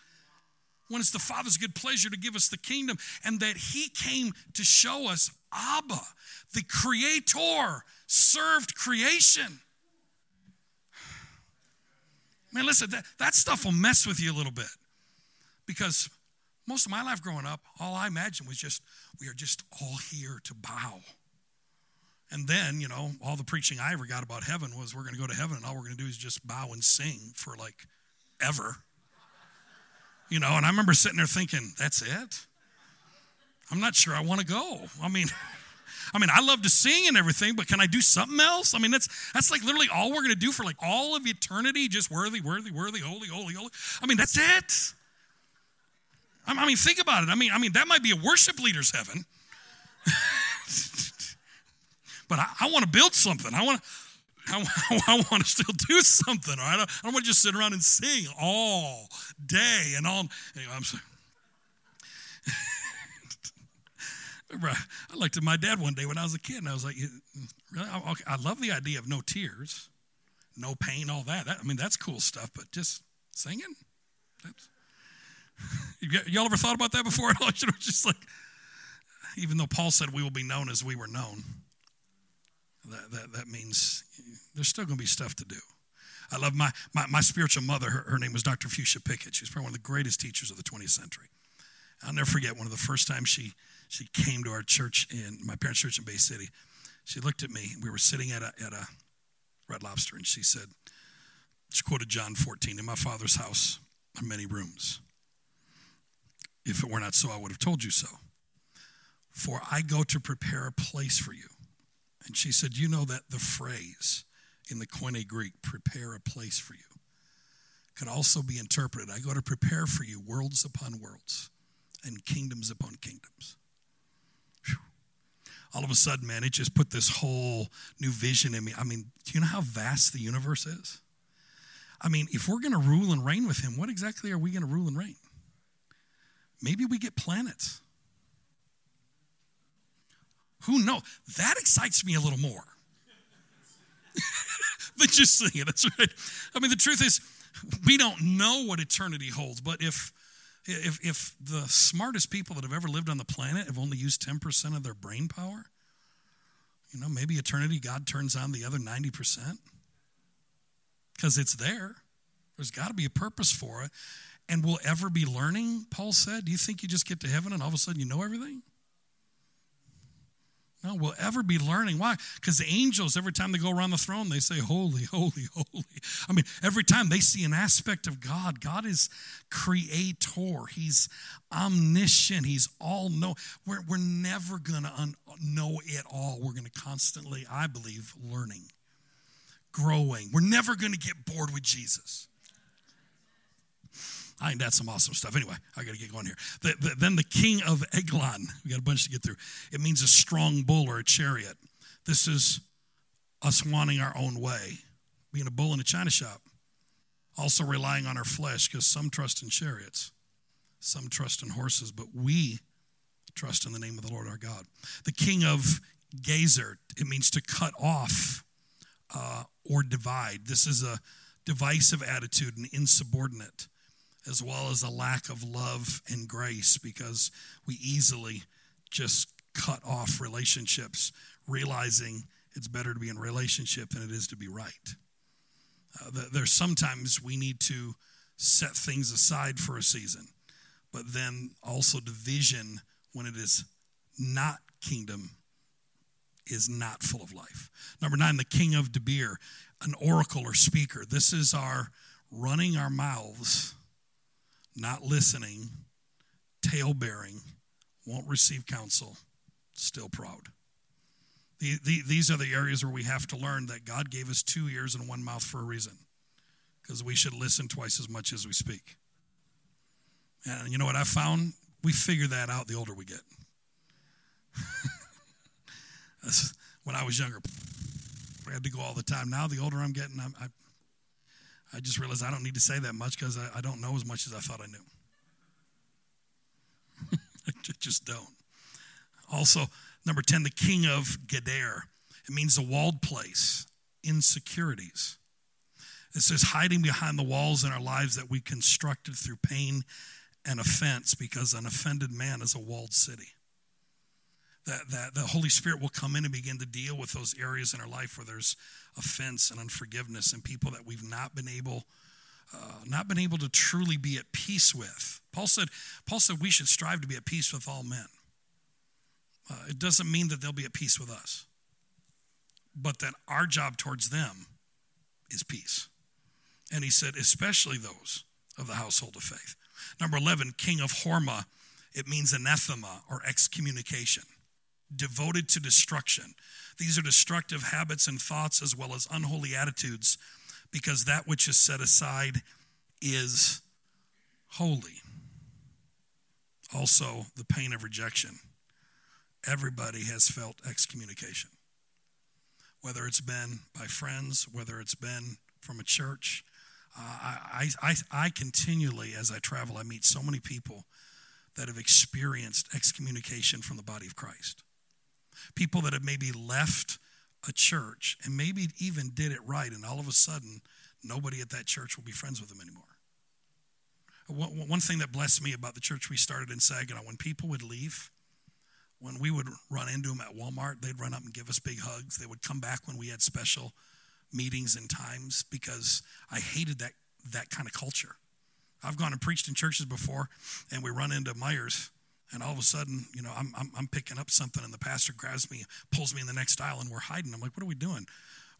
when it's the Father's good pleasure to give us the kingdom, and that He came to show us Abba, the Creator, served creation. Man, listen, that, that stuff will mess with you a little bit. Because most of my life growing up, all I imagined was just, we are just all here to bow. And then, you know, all the preaching I ever got about heaven was we're going to go to heaven and all we're going to do is just bow and sing for like ever. You know, and I remember sitting there thinking, that's it? I'm not sure I want to go. I mean, I mean, I love to sing and everything, but can I do something else? I mean, that's that's like literally all we're going to do for like all of eternity, just worthy, worthy, worthy, holy, holy, holy. I mean, that's it. I mean, think about it. I mean, I mean, that might be a worship leader's heaven. but I, I want to build something. I want to. I, I, want to still do something. All right? I don't, I want to just sit around and sing all day and all. Anyway, I'm sorry. I looked at my dad one day when I was a kid, and I was like, "Really? I love the idea of no tears, no pain, all that. that I mean, that's cool stuff. But just singing, that's, Y'all ever thought about that before? It was just like, even though Paul said we will be known as we were known, that, that, that means there's still going to be stuff to do. I love my, my, my spiritual mother. Her, her, name was Dr. Fuchsia Pickett. She was probably one of the greatest teachers of the 20th century. I'll never forget one of the first times she, she came to our church in my parents' church in Bay City. She looked at me. We were sitting at a, at a Red Lobster, and she said, she quoted John 14, In my father's house are many rooms. If it were not so, I would have told you so. For I go to prepare a place for you. And she said, You know that the phrase in the Koine Greek, prepare a place for you, could also be interpreted I go to prepare for you worlds upon worlds and kingdoms upon kingdoms. All of a sudden, man, it just put this whole new vision in me. I mean, do you know how vast the universe is? I mean, if we're going to rule and reign with him, what exactly are we going to rule and reign? Maybe we get planets. Who knows? That excites me a little more but just seeing it. That's right. I mean, the truth is, we don't know what eternity holds, but if if if the smartest people that have ever lived on the planet have only used 10% of their brain power, you know, maybe eternity God turns on the other 90% because it's there. There's got to be a purpose for it and we'll ever be learning, Paul said. Do you think you just get to heaven and all of a sudden you know everything? No, we'll ever be learning. Why? Because the angels, every time they go around the throne, they say, Holy, holy, holy. I mean, every time they see an aspect of God, God is creator. He's omniscient. He's all know. We're, we're never going to un- know it all. We're going to constantly, I believe, learning, growing. We're never going to get bored with Jesus. I think that's some awesome stuff. Anyway, I got to get going here. The, the, then the king of Eglon. We got a bunch to get through. It means a strong bull or a chariot. This is us wanting our own way, being a bull in a china shop. Also relying on our flesh because some trust in chariots, some trust in horses, but we trust in the name of the Lord our God. The king of Gezer. It means to cut off uh, or divide. This is a divisive attitude and insubordinate as well as a lack of love and grace because we easily just cut off relationships, realizing it's better to be in relationship than it is to be right. Uh, there's sometimes we need to set things aside for a season, but then also division when it is not kingdom is not full of life. Number nine, the king of Debir, an oracle or speaker. This is our running our mouths not listening, tale bearing, won't receive counsel, still proud. The, the, these are the areas where we have to learn that God gave us two ears and one mouth for a reason, because we should listen twice as much as we speak. And you know what I found? We figure that out the older we get. when I was younger, I had to go all the time. Now, the older I'm getting, I'm, I, I just realized I don't need to say that much because I, I, don't know as much as I thought I knew. I just don't. Also, number 10, the king of Geder. It means the walled place, insecurities. It says hiding behind the walls in our lives that we constructed through pain and offense because an offended man is a walled city. That, that the Holy Spirit will come in and begin to deal with those areas in our life where there's offense and unforgiveness and people that we've not been able uh, not been able to truly be at peace with. Paul said, Paul said we should strive to be at peace with all men. Uh, it doesn't mean that they'll be at peace with us, but that our job towards them is peace. And he said, especially those of the household of faith. Number 11, king of Hormah, it means anathema or excommunication, devoted to destruction. These are destructive habits and thoughts as well as unholy attitudes because that which is set aside is holy. Also, the pain of rejection. Everybody has felt excommunication, whether it's been by friends, whether it's been from a church. Uh, I, I, I continually, as I travel, I meet so many people that have experienced excommunication from the body of Christ. People that have maybe left a church and maybe even did it right, and all of a sudden, nobody at that church will be friends with them anymore. One thing that blessed me about the church we started in Saginaw, when people would leave, when we would run into them at Walmart, they'd run up and give us big hugs. They would come back when we had special meetings and times because I hated that, that kind of culture. I've gone and preached in churches before, and we run into Meijer's, and all of a sudden, you know, I'm, I'm, I'm picking up something, and the pastor grabs me, pulls me in the next aisle, and we're hiding. I'm like, what are we doing?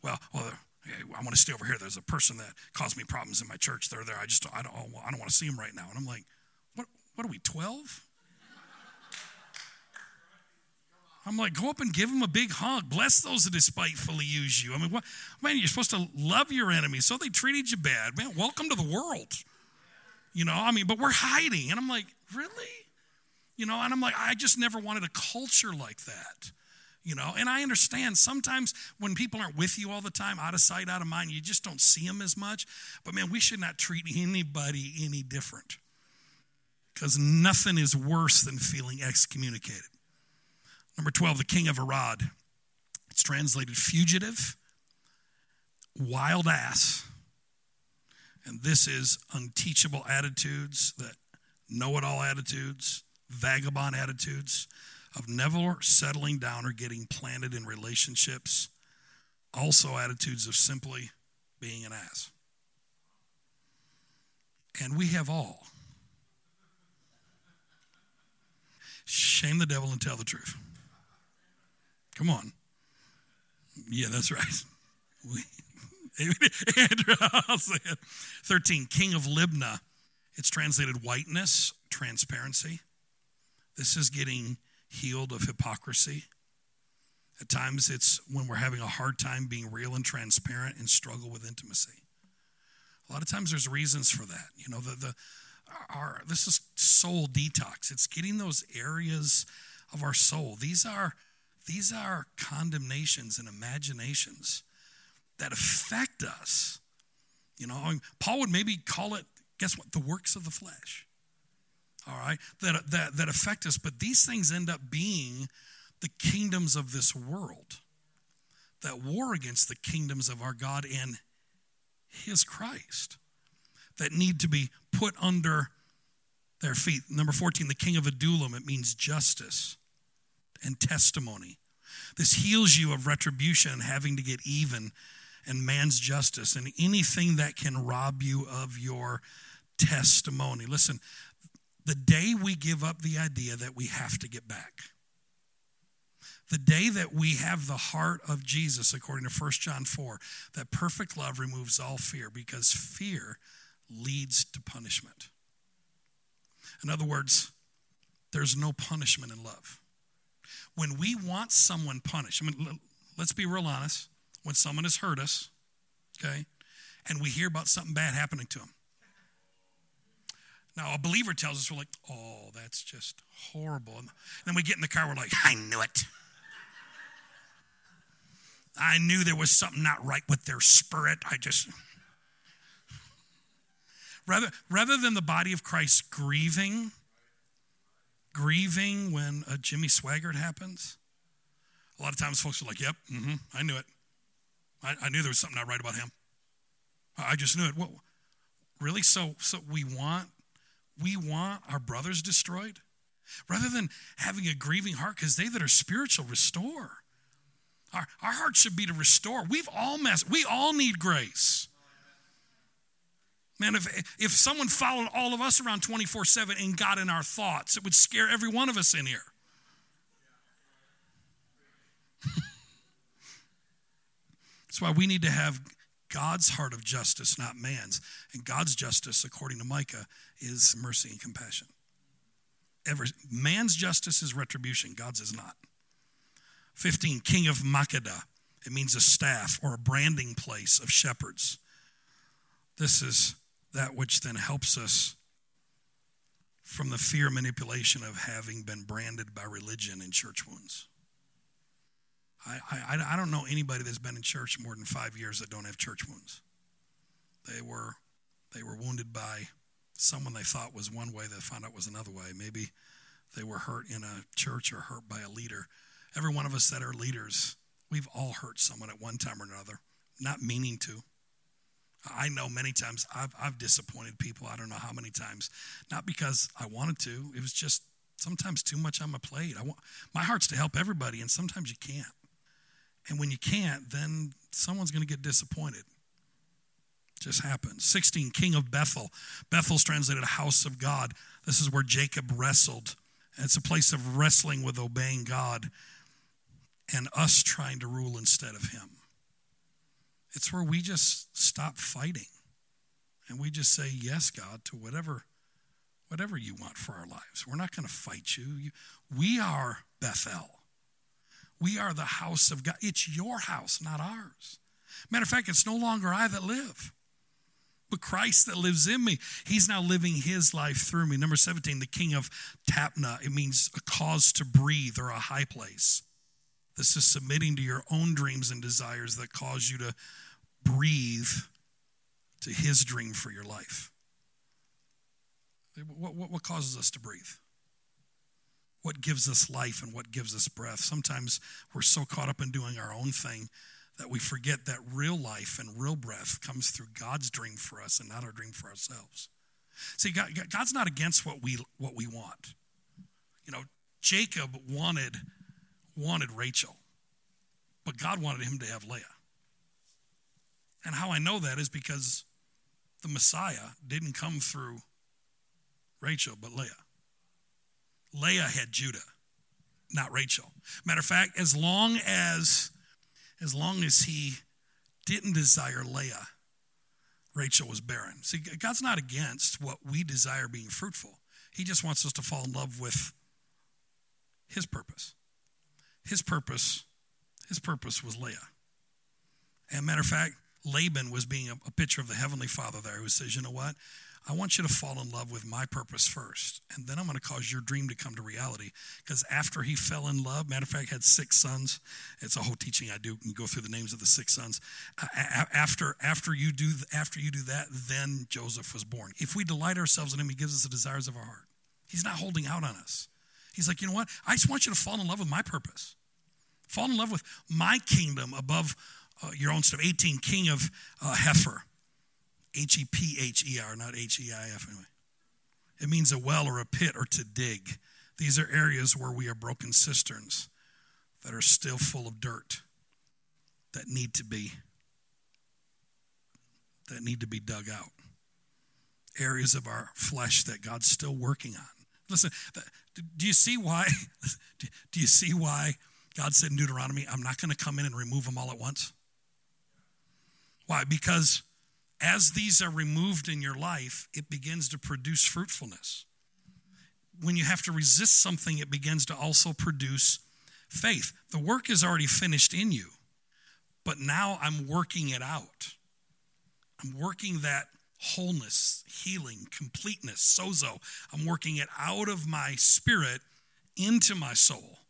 Well, well, I want to stay over here. There's a person that caused me problems in my church. They're there. I just, I don't, I don't want to see them right now. And I'm like, what, what are we, 12? I'm like, go up and give them a big hug. Bless those that despitefully use you. I mean, what, man, you're supposed to love your enemies. So they treated you bad. Man, welcome to the world. You know, I mean, but we're hiding. And I'm like, really? You know, and I'm like, I just never wanted a culture like that. You know, and I understand sometimes when people aren't with you all the time, out of sight, out of mind, you just don't see them as much. But man, we should not treat anybody any different because nothing is worse than feeling excommunicated. Number 12, the king of Arad. It's translated fugitive, wild ass. And this is unteachable attitudes, that know it all attitudes, vagabond attitudes of never settling down or getting planted in relationships. Also, attitudes of simply being an ass. And we have all. Shame the devil and tell the truth. Come on. Yeah, that's right. We, Andrew, I'll say it. 13, King of Libnah. It's translated whiteness, transparency. This is getting healed of hypocrisy. At times, it's when we're having a hard time being real and transparent and struggle with intimacy. A lot of times, there's reasons for that. You know, the, the our this is soul detox. It's getting those areas of our soul. These are these are condemnations and imaginations that affect us. You know, Paul would maybe call it, guess what? The works of the flesh. All right, that, that, that affect us. But these things end up being the kingdoms of this world that war against the kingdoms of our God and His Christ that need to be put under their feet. Number 14, the king of Adullam, it means justice and testimony. This heals you of retribution having to get even and man's justice and anything that can rob you of your testimony. Listen, the day we give up the idea that we have to get back, the day that we have the heart of Jesus, according to 1 John 4, that perfect love removes all fear because fear leads to punishment. In other words, there's no punishment in love when we want someone punished, I mean, let's be real honest. When someone has hurt us, okay, and we hear about something bad happening to them. Now, a believer tells us, we're like, oh, that's just horrible. And then we get in the car, we're like, I knew it. I knew there was something not right with their spirit. I just. Rather, rather than the body of Christ grieving grieving when a Jimmy Swaggart happens? A lot of times folks are like, yep, mm-hmm, I knew it. I, I, knew there was something not right about him. I just knew it. Well, really? So, so we want we want our brothers destroyed? Rather than having a grieving heart, because they that are spiritual restore. Our, our heart should be to restore. We've all messed, we all need grace. Man, if, if someone followed all of us around 24 7 and got in our thoughts, it would scare every one of us in here. That's why we need to have God's heart of justice, not man's. And God's justice, according to Micah, is mercy and compassion. Ever, man's justice is retribution, God's is not. 15, king of Makkedah. It means a staff or a branding place of shepherds. This is that which then helps us from the fear manipulation of having been branded by religion and church wounds. I, I, I don't know anybody that's been in church more than five years that don't have church wounds. They were, they were wounded by someone they thought was one way, they found out was another way. Maybe they were hurt in a church or hurt by a leader. Every one of us that are leaders, we've all hurt someone at one time or another, not meaning to. I know many times I've, I've disappointed people. I don't know how many times. Not because I wanted to, it was just sometimes too much on my plate. I want, my heart's to help everybody, and sometimes you can't. And when you can't, then someone's going to get disappointed. Just happens. 16, King of Bethel. Bethel's translated house of God. This is where Jacob wrestled. It's a place of wrestling with obeying God and us trying to rule instead of Him. It's where we just stop fighting and we just say yes, God, to whatever whatever you want for our lives. We're not going to fight you. We are Bethel. We are the house of God. It's your house, not ours. Matter of fact, it's no longer I that live, but Christ that lives in me. He's now living his life through me. Number 17, the king of Tapna. It means a cause to breathe or a high place. This is submitting to your own dreams and desires that cause you to breathe to his dream for your life. What, what, what causes us to breathe? What gives us life and what gives us breath. Sometimes we're so caught up in doing our own thing that we forget that real life and real breath comes through God's dream for us and not our dream for ourselves. See, God, God's not against what we what we want. You know, Jacob wanted wanted Rachel, but God wanted him to have Leah. And how I know that is because the Messiah didn't come through Rachel, but Leah. Leah had Judah, not Rachel. Matter of fact, as long as as long as he didn't desire Leah, Rachel was barren. See, God's not against what we desire being fruitful. He just wants us to fall in love with his purpose. His purpose, his purpose was Leah. And matter of fact, Laban was being a, a picture of the Heavenly Father there who says, you know what? I want you to fall in love with my purpose first, and then I'm going to cause your dream to come to reality. Because after he fell in love, matter of fact, had six sons. It's a whole teaching I do. Can go through the names of the six sons. After after you do after you do that, then Joseph was born. If we delight ourselves in him, he gives us the desires of our heart. He's not holding out on us. He's like, you know what? I just want you to fall in love with my purpose. Fall in love with my kingdom above uh, your own stuff. 18, king of uh, Heifer. H E P H E R, not H E I F anyway. It means a well or a pit or to dig. These are areas where we are broken cisterns that are still full of dirt that need to be that need to be dug out. Areas of our flesh that God's still working on. Listen, do you see why? Do you see why God said in Deuteronomy, I'm not going to come in and remove them all at once? Why? Because as these are removed in your life, it begins to produce fruitfulness. When you have to resist something, it begins to also produce faith. The work is already finished in you, but now I'm working it out. I'm working that wholeness, healing, completeness, sozo. I'm working it out of my spirit into my soul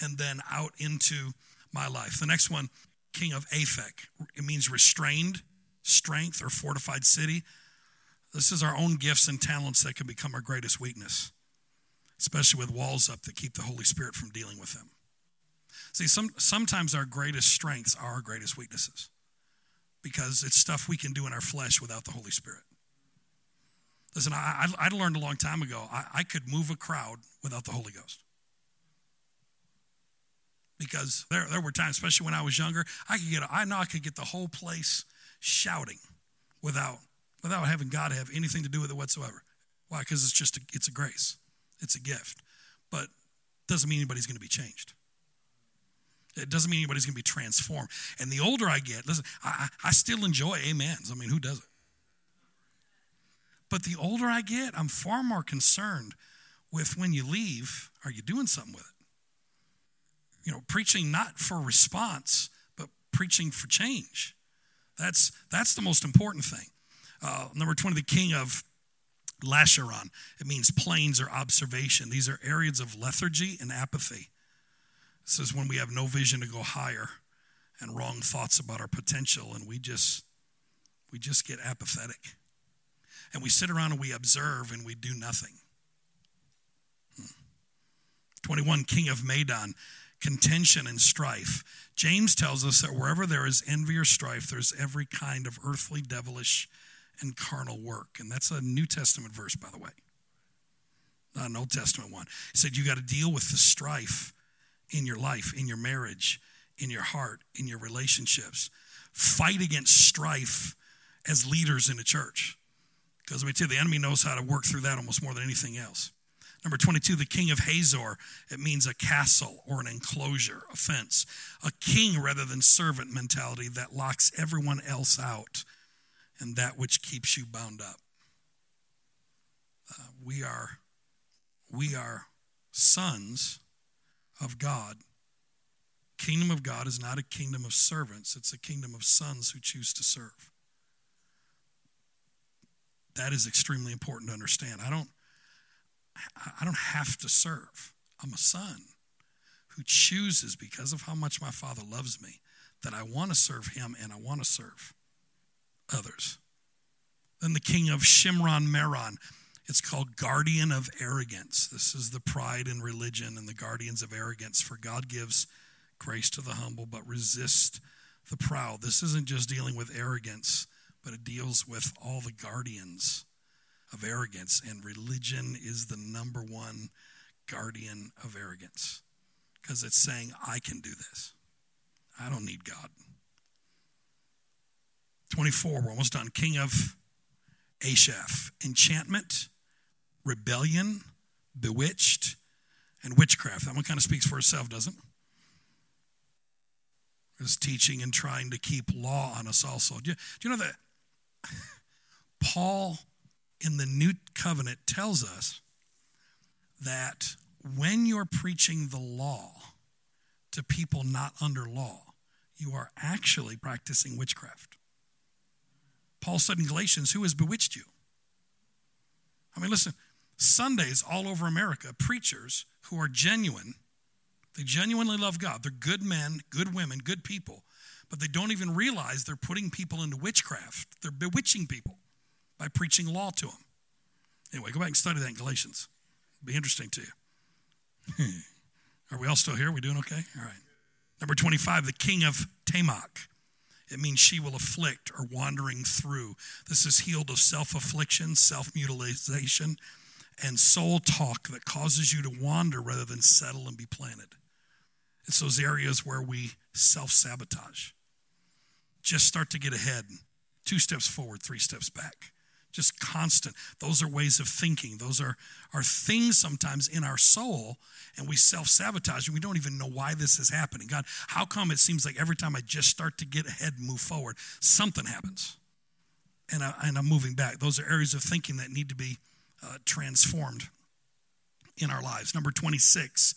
and then out into my life. The next one, king of Aphek, it means restrained strength or fortified city. This is our own gifts and talents that can become our greatest weakness, especially with walls up that keep the Holy Spirit from dealing with them. See, some, sometimes our greatest strengths are our greatest weaknesses because it's stuff we can do in our flesh without the Holy Spirit. Listen, I, I, I learned a long time ago I, I could move a crowd without the Holy Ghost. Because there, there were times, especially when I was younger, I could get I know I could get the whole place shouting without without having God have anything to do with it whatsoever. Why? Because it's just a, it's a grace, it's a gift, but doesn't mean anybody's going to be changed. It doesn't mean anybody's going to be transformed. And the older I get, listen, I, I still enjoy amens. I mean, who doesn't? But the older I get, I'm far more concerned with when you leave, are you doing something with it? You know, preaching not for response, but preaching for change. That's, that's the most important thing. Uh, number 20, the king of Lasharon. It means plains or observation. These are areas of lethargy and apathy. This is when we have no vision to go higher and wrong thoughts about our potential, and we just we just get apathetic. And we sit around and we observe and we do nothing. Hmm. 21, King of Madon, contention and strife. James tells us that wherever there is envy or strife, there's every kind of earthly, devilish, and carnal work. And that's a New Testament verse, by the way, not an Old Testament one. He said, You got to deal with the strife in your life, in your marriage, in your heart, in your relationships. Fight against strife as leaders in the church. Because let me tell you, the enemy knows how to work through that almost more than anything else. Number 22, the king of Hazor. It means a castle or an enclosure, a fence. A king rather than servant mentality that locks everyone else out and that which keeps you bound up. Uh, we are we are sons of God. Kingdom of God is not a kingdom of servants, it's a kingdom of sons who choose to serve. That is extremely important to understand. I don't I don't have to serve. I'm a son who chooses because of how much my father loves me that I want to serve him and I want to serve others. Then the king of Shimron Meron. It's called guardian of arrogance. This is the pride in religion and the guardians of arrogance. For God gives grace to the humble, but resist the proud. This isn't just dealing with arrogance, but it deals with all the guardians of arrogance. And religion is the number one guardian of arrogance because it's saying, I can do this. I don't need God. 24, we're almost done. King of Achshaph, enchantment, rebellion, bewitched, and witchcraft. That one kind of speaks for itself, doesn't it? Is teaching and trying to keep law on us also. Do you, do you know that Paul in the New Covenant tells us that when you're preaching the law to people not under law, you are actually practicing witchcraft. Paul said in Galatians, Who has bewitched you? I mean, listen, Sundays all over America, preachers who are genuine, they genuinely love God. They're good men, good women, good people, but they don't even realize they're putting people into witchcraft. They're bewitching people by preaching law to them. Anyway, go back and study that in Galatians. It'll be interesting to you. Are we all still here? We doing okay? All right. Number 25, the king of Taanach. It means she will afflict or wandering through. This is healed of self affliction, self mutilation, and soul talk that causes you to wander rather than settle and be planted. It's those areas where we self sabotage. Just start to get ahead, two steps forward, three steps back just constant. Those are ways of thinking. Those are, are things sometimes in our soul, and we self sabotage, and we don't even know why this is happening. God, how come it seems like every time I just start to get ahead and move forward, something happens? And, I, and I'm moving back. Those are areas of thinking that need to be uh, transformed in our lives. Number 26.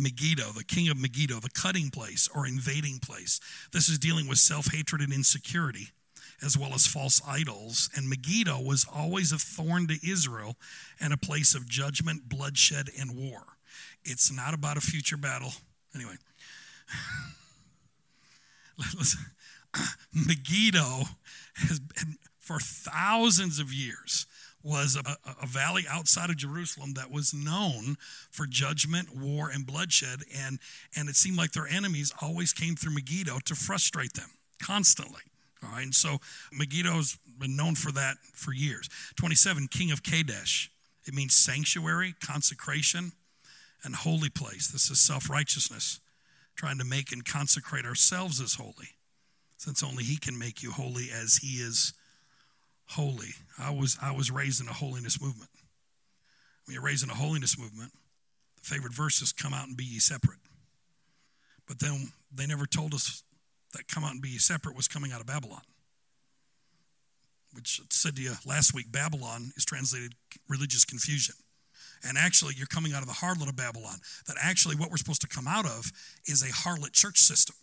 Megiddo, the king of Megiddo, the cutting place or invading place. This is dealing with self hatred and insecurity as well as false idols. And Megiddo was always a thorn to Israel and a place of judgment, bloodshed, and war. It's not about a future battle. Anyway, Megiddo has been for thousands of years was a, a, valley outside of Jerusalem that was known for judgment, war, and bloodshed. And, and it seemed like their enemies always came through Megiddo to frustrate them constantly. All right, and so Megiddo's been known for that for years. 27, King of Kadesh. It means sanctuary, consecration, and holy place. This is self righteousness, trying to make and consecrate ourselves as holy, since only He can make you holy as He is holy. I was, I was raised in a holiness movement. When you're raised in a holiness movement, the favorite verses come out and be ye separate. But then they never told us that come out and be separate was coming out of Babylon. Which I said to you last week, Babylon is translated religious confusion. And actually, you're coming out of the harlot of Babylon. That actually, what we're supposed to come out of is a harlot church system.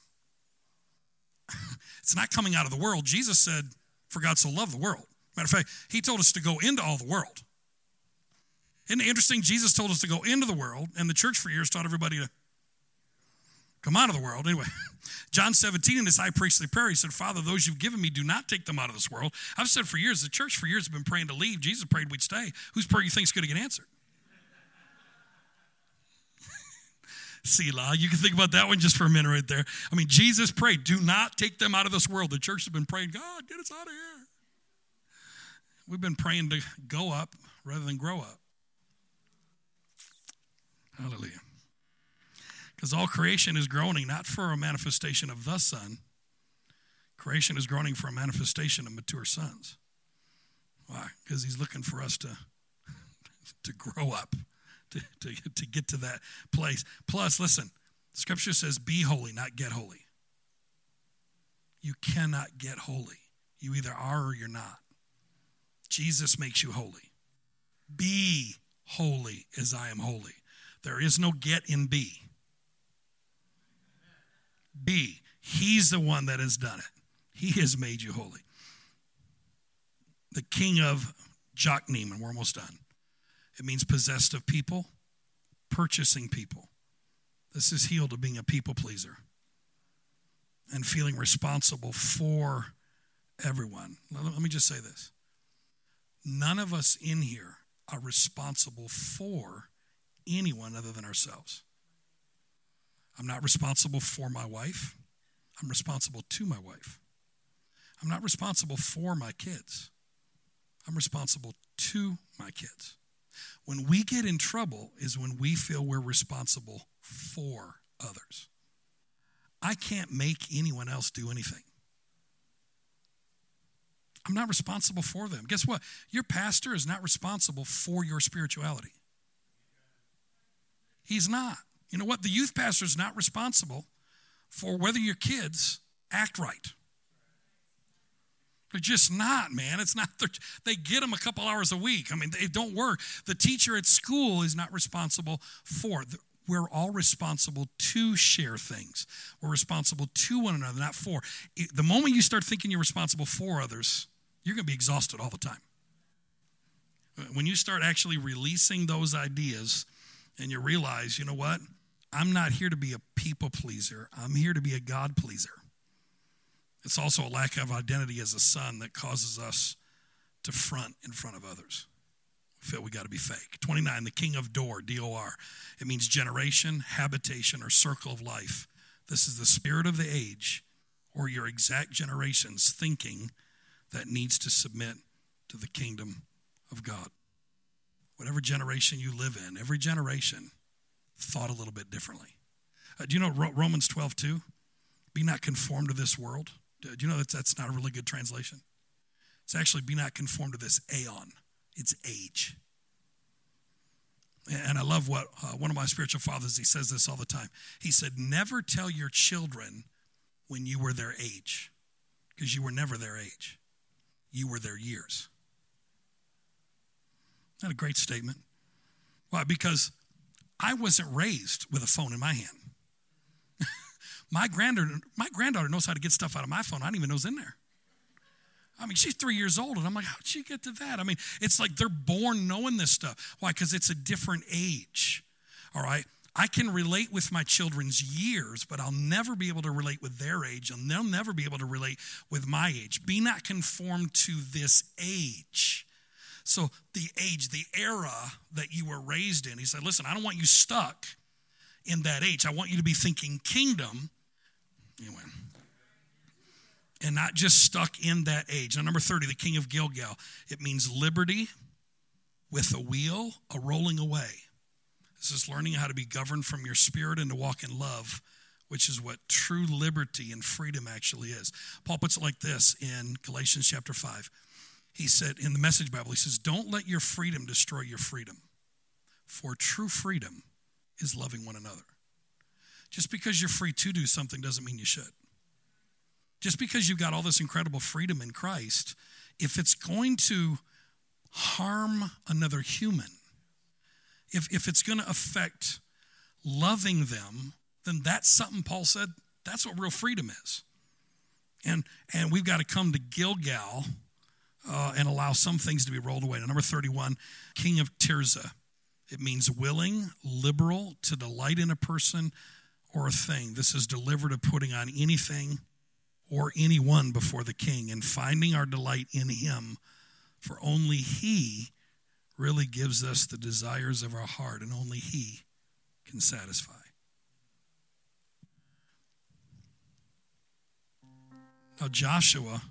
it's not coming out of the world. Jesus said, For God so loved the world. Matter of fact, He told us to go into all the world. Isn't it interesting? Jesus told us to go into the world, and the church for years taught everybody to come out of the world. Anyway, John 17 in his high priestly prayer, he said, Father, those you've given me, do not take them out of this world. I've said for years, the church for years has been praying to leave. Jesus prayed we'd stay. Whose prayer you think is going to get answered? Selah. You can think about that one just for a minute right there. I mean, Jesus prayed, do not take them out of this world. The church has been praying, God, get us out of here. We've been praying to go up rather than grow up. Hallelujah. Because all creation is groaning not for a manifestation of the Son, creation is groaning for a manifestation of mature sons. Why? Because He's looking for us to, to grow up, to, to, to get to that place. Plus, listen, Scripture says, be holy, not get holy. You cannot get holy. You either are or you're not. Jesus makes you holy. Be holy as I am holy. There is no get in be. Be. He's the one that has done it. He has made you holy. The king of Jokneam, and we're almost done. It means possessed of people, purchasing people. This is healed of being a people pleaser and feeling responsible for everyone. Let me just say this none of us in here are responsible for anyone other than ourselves. I'm not responsible for my wife. I'm responsible to my wife. I'm not responsible for my kids. I'm responsible to my kids. When we get in trouble is when we feel we're responsible for others. I can't make anyone else do anything. I'm not responsible for them. Guess what? Your pastor is not responsible for your spirituality. He's not. You know what? The youth pastor is not responsible for whether your kids act right. They're just not, man. It's not, they get them a couple hours a week. I mean, they don't work. The teacher at school is not responsible for. We're all responsible to share things. We're responsible to one another, not for. The moment you start thinking you're responsible for others, you're going to be exhausted all the time. Uh, when you start actually releasing those ideas and you realize, you know what? I'm not here to be a people pleaser, I'm here to be a God pleaser. It's also a lack of identity as a son that causes us to front in front of others. We feel we got to be fake. 29, the king of Dor, D O R. It means generation, habitation, or circle of life. This is the spirit of the age or your exact generation's thinking that needs to submit to the kingdom of God whatever generation you live in, every generation thought a little bit differently. Uh, do you know Romans 12, 2? Be not conformed to this world. Do you know that that's not a really good translation? It's actually be not conformed to this aeon, it's age. And I love what uh, one of my spiritual fathers, he says this all the time. He said, Never tell your children when you were their age, because you were never their age, you were their years. Not a great statement. Why? Because I wasn't raised with a phone in my hand. my granddaughter, my granddaughter knows how to get stuff out of my phone. I don't even know what's in there. I mean, she's three years old, and I'm like, how'd she get to that? I mean, it's like they're born knowing this stuff. Why? Because it's a different age. All right. I can relate with my children's years, but I'll never be able to relate with their age, and they'll never be able to relate with my age. Be not conformed to this age. So, the age, the era that you were raised in, he said, Listen, I don't want you stuck in that age. I want you to be thinking kingdom. Anyway. and not just stuck in that age. Now, number 30, the king of Gilgal. It means liberty with a wheel, a rolling away. This is learning how to be governed from your spirit and to walk in love, which is what true liberty and freedom actually is. Paul puts it like this in Galatians chapter 5. He said in the Message Bible, he says, Don't let your freedom destroy your freedom, for true freedom is loving one another. Just because you're free to do something doesn't mean you should. Just because you've got all this incredible freedom in Christ, if it's going to harm another human, if, if it's going to affect loving them, then that's something Paul said, that's what real freedom is. And, and we've got to come to Gilgal uh, and allow some things to be rolled away. Now, number 31, King of Tirzah. It means willing, liberal, to delight in a person or a thing. This is delivered of putting on anything or anyone before the king and finding our delight in him, for only he really gives us the desires of our heart, and only he can satisfy. Now, Joshua,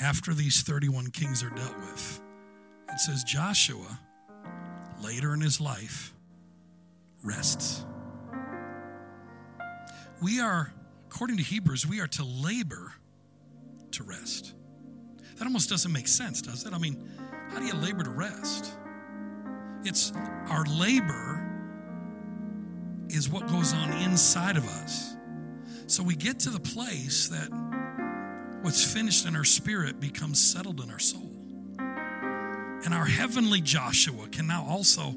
after these 31 kings are dealt with, it says Joshua, later in his life, rests. We are, according to Hebrews, we are to labor to rest. That almost doesn't make sense, does it? I mean, how do you labor to rest? It's our labor is what goes on inside of us. So we get to the place that what's finished in our spirit becomes settled in our soul. And our heavenly Joshua can now also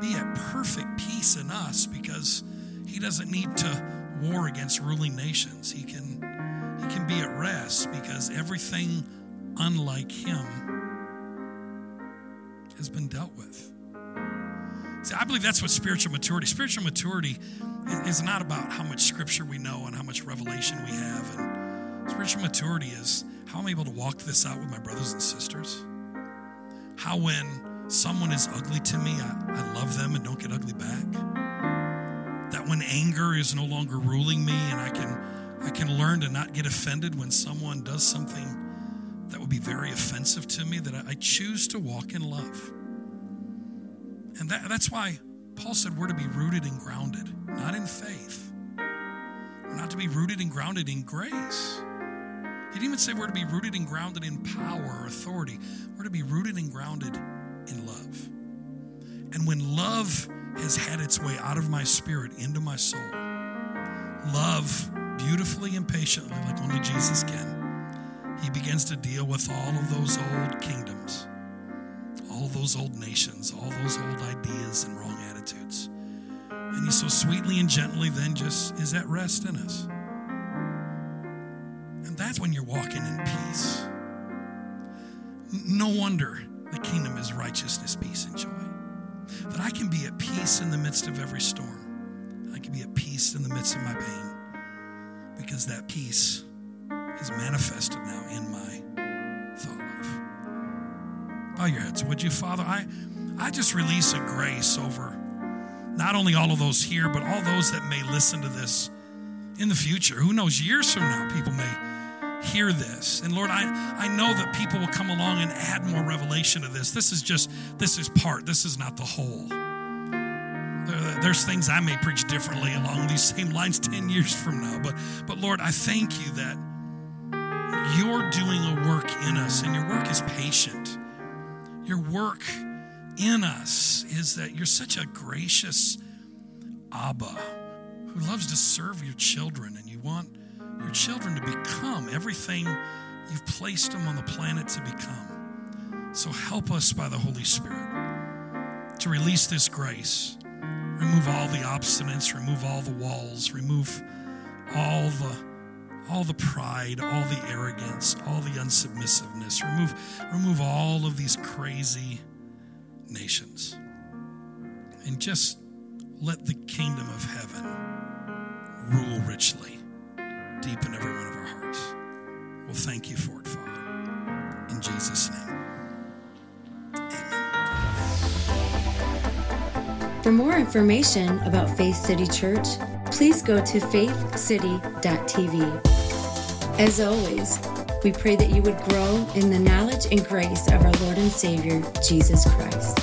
be at perfect peace in us because he doesn't need to war against ruling nations. He can he can be at rest because everything unlike him has been dealt with. See, I believe that's what spiritual maturity. Spiritual maturity is not about how much scripture we know and how much revelation we have. And spiritual maturity is how I'm able to walk this out with my brothers and sisters. How when someone is ugly to me, I, I love them and don't get ugly back that when anger is no longer ruling me and I can I can learn to not get offended when someone does something that would be very offensive to me, that I choose to walk in love. And that, that's why Paul said we're to be rooted and grounded, not in faith. We're not to be rooted and grounded in grace. He didn't even say we're to be rooted and grounded in power or authority. We're to be rooted and grounded in love. And when love has had its way out of my spirit into my soul. Love beautifully and patiently, like only Jesus can. He begins to deal with all of those old kingdoms, all those old nations, all those old ideas and wrong attitudes. And he so sweetly and gently then just is at rest in us. That's when you're walking in peace. No wonder the kingdom is righteousness, peace, and joy that I can be at peace in the midst of every storm. I can be at peace in the midst of my pain because that peace is manifested now in my thought life. Bow your heads, would you, Father? I, I just release a grace over not only all of those here, but all those that may listen to this in the future. Who knows, years from now, people may hear this. And Lord, I, I know that people will come along and add more revelation to this. This is just, this is part, this is not the whole. There, there's things I may preach differently along these same lines 10 years from now. But, but Lord, I thank you that you're doing a work in us, and your work is patient. Your work in us is that you're such a gracious Abba who loves to serve your children, and you want your children to become everything you've placed them on the planet to become. So help us by the Holy Spirit to release this grace. Remove all the obstinance, remove all the walls, remove all the all the pride, all the arrogance, all the unsubmissiveness. Remove remove all of these crazy nations. And just let the kingdom of heaven rule richly deep in every one of our hearts. We'll thank you for it, Father. In Jesus' name. Amen. For more information about Faith City Church, please go to faithcity.tv. As always, we pray that you would grow in the knowledge and grace of our Lord and Savior, Jesus Christ.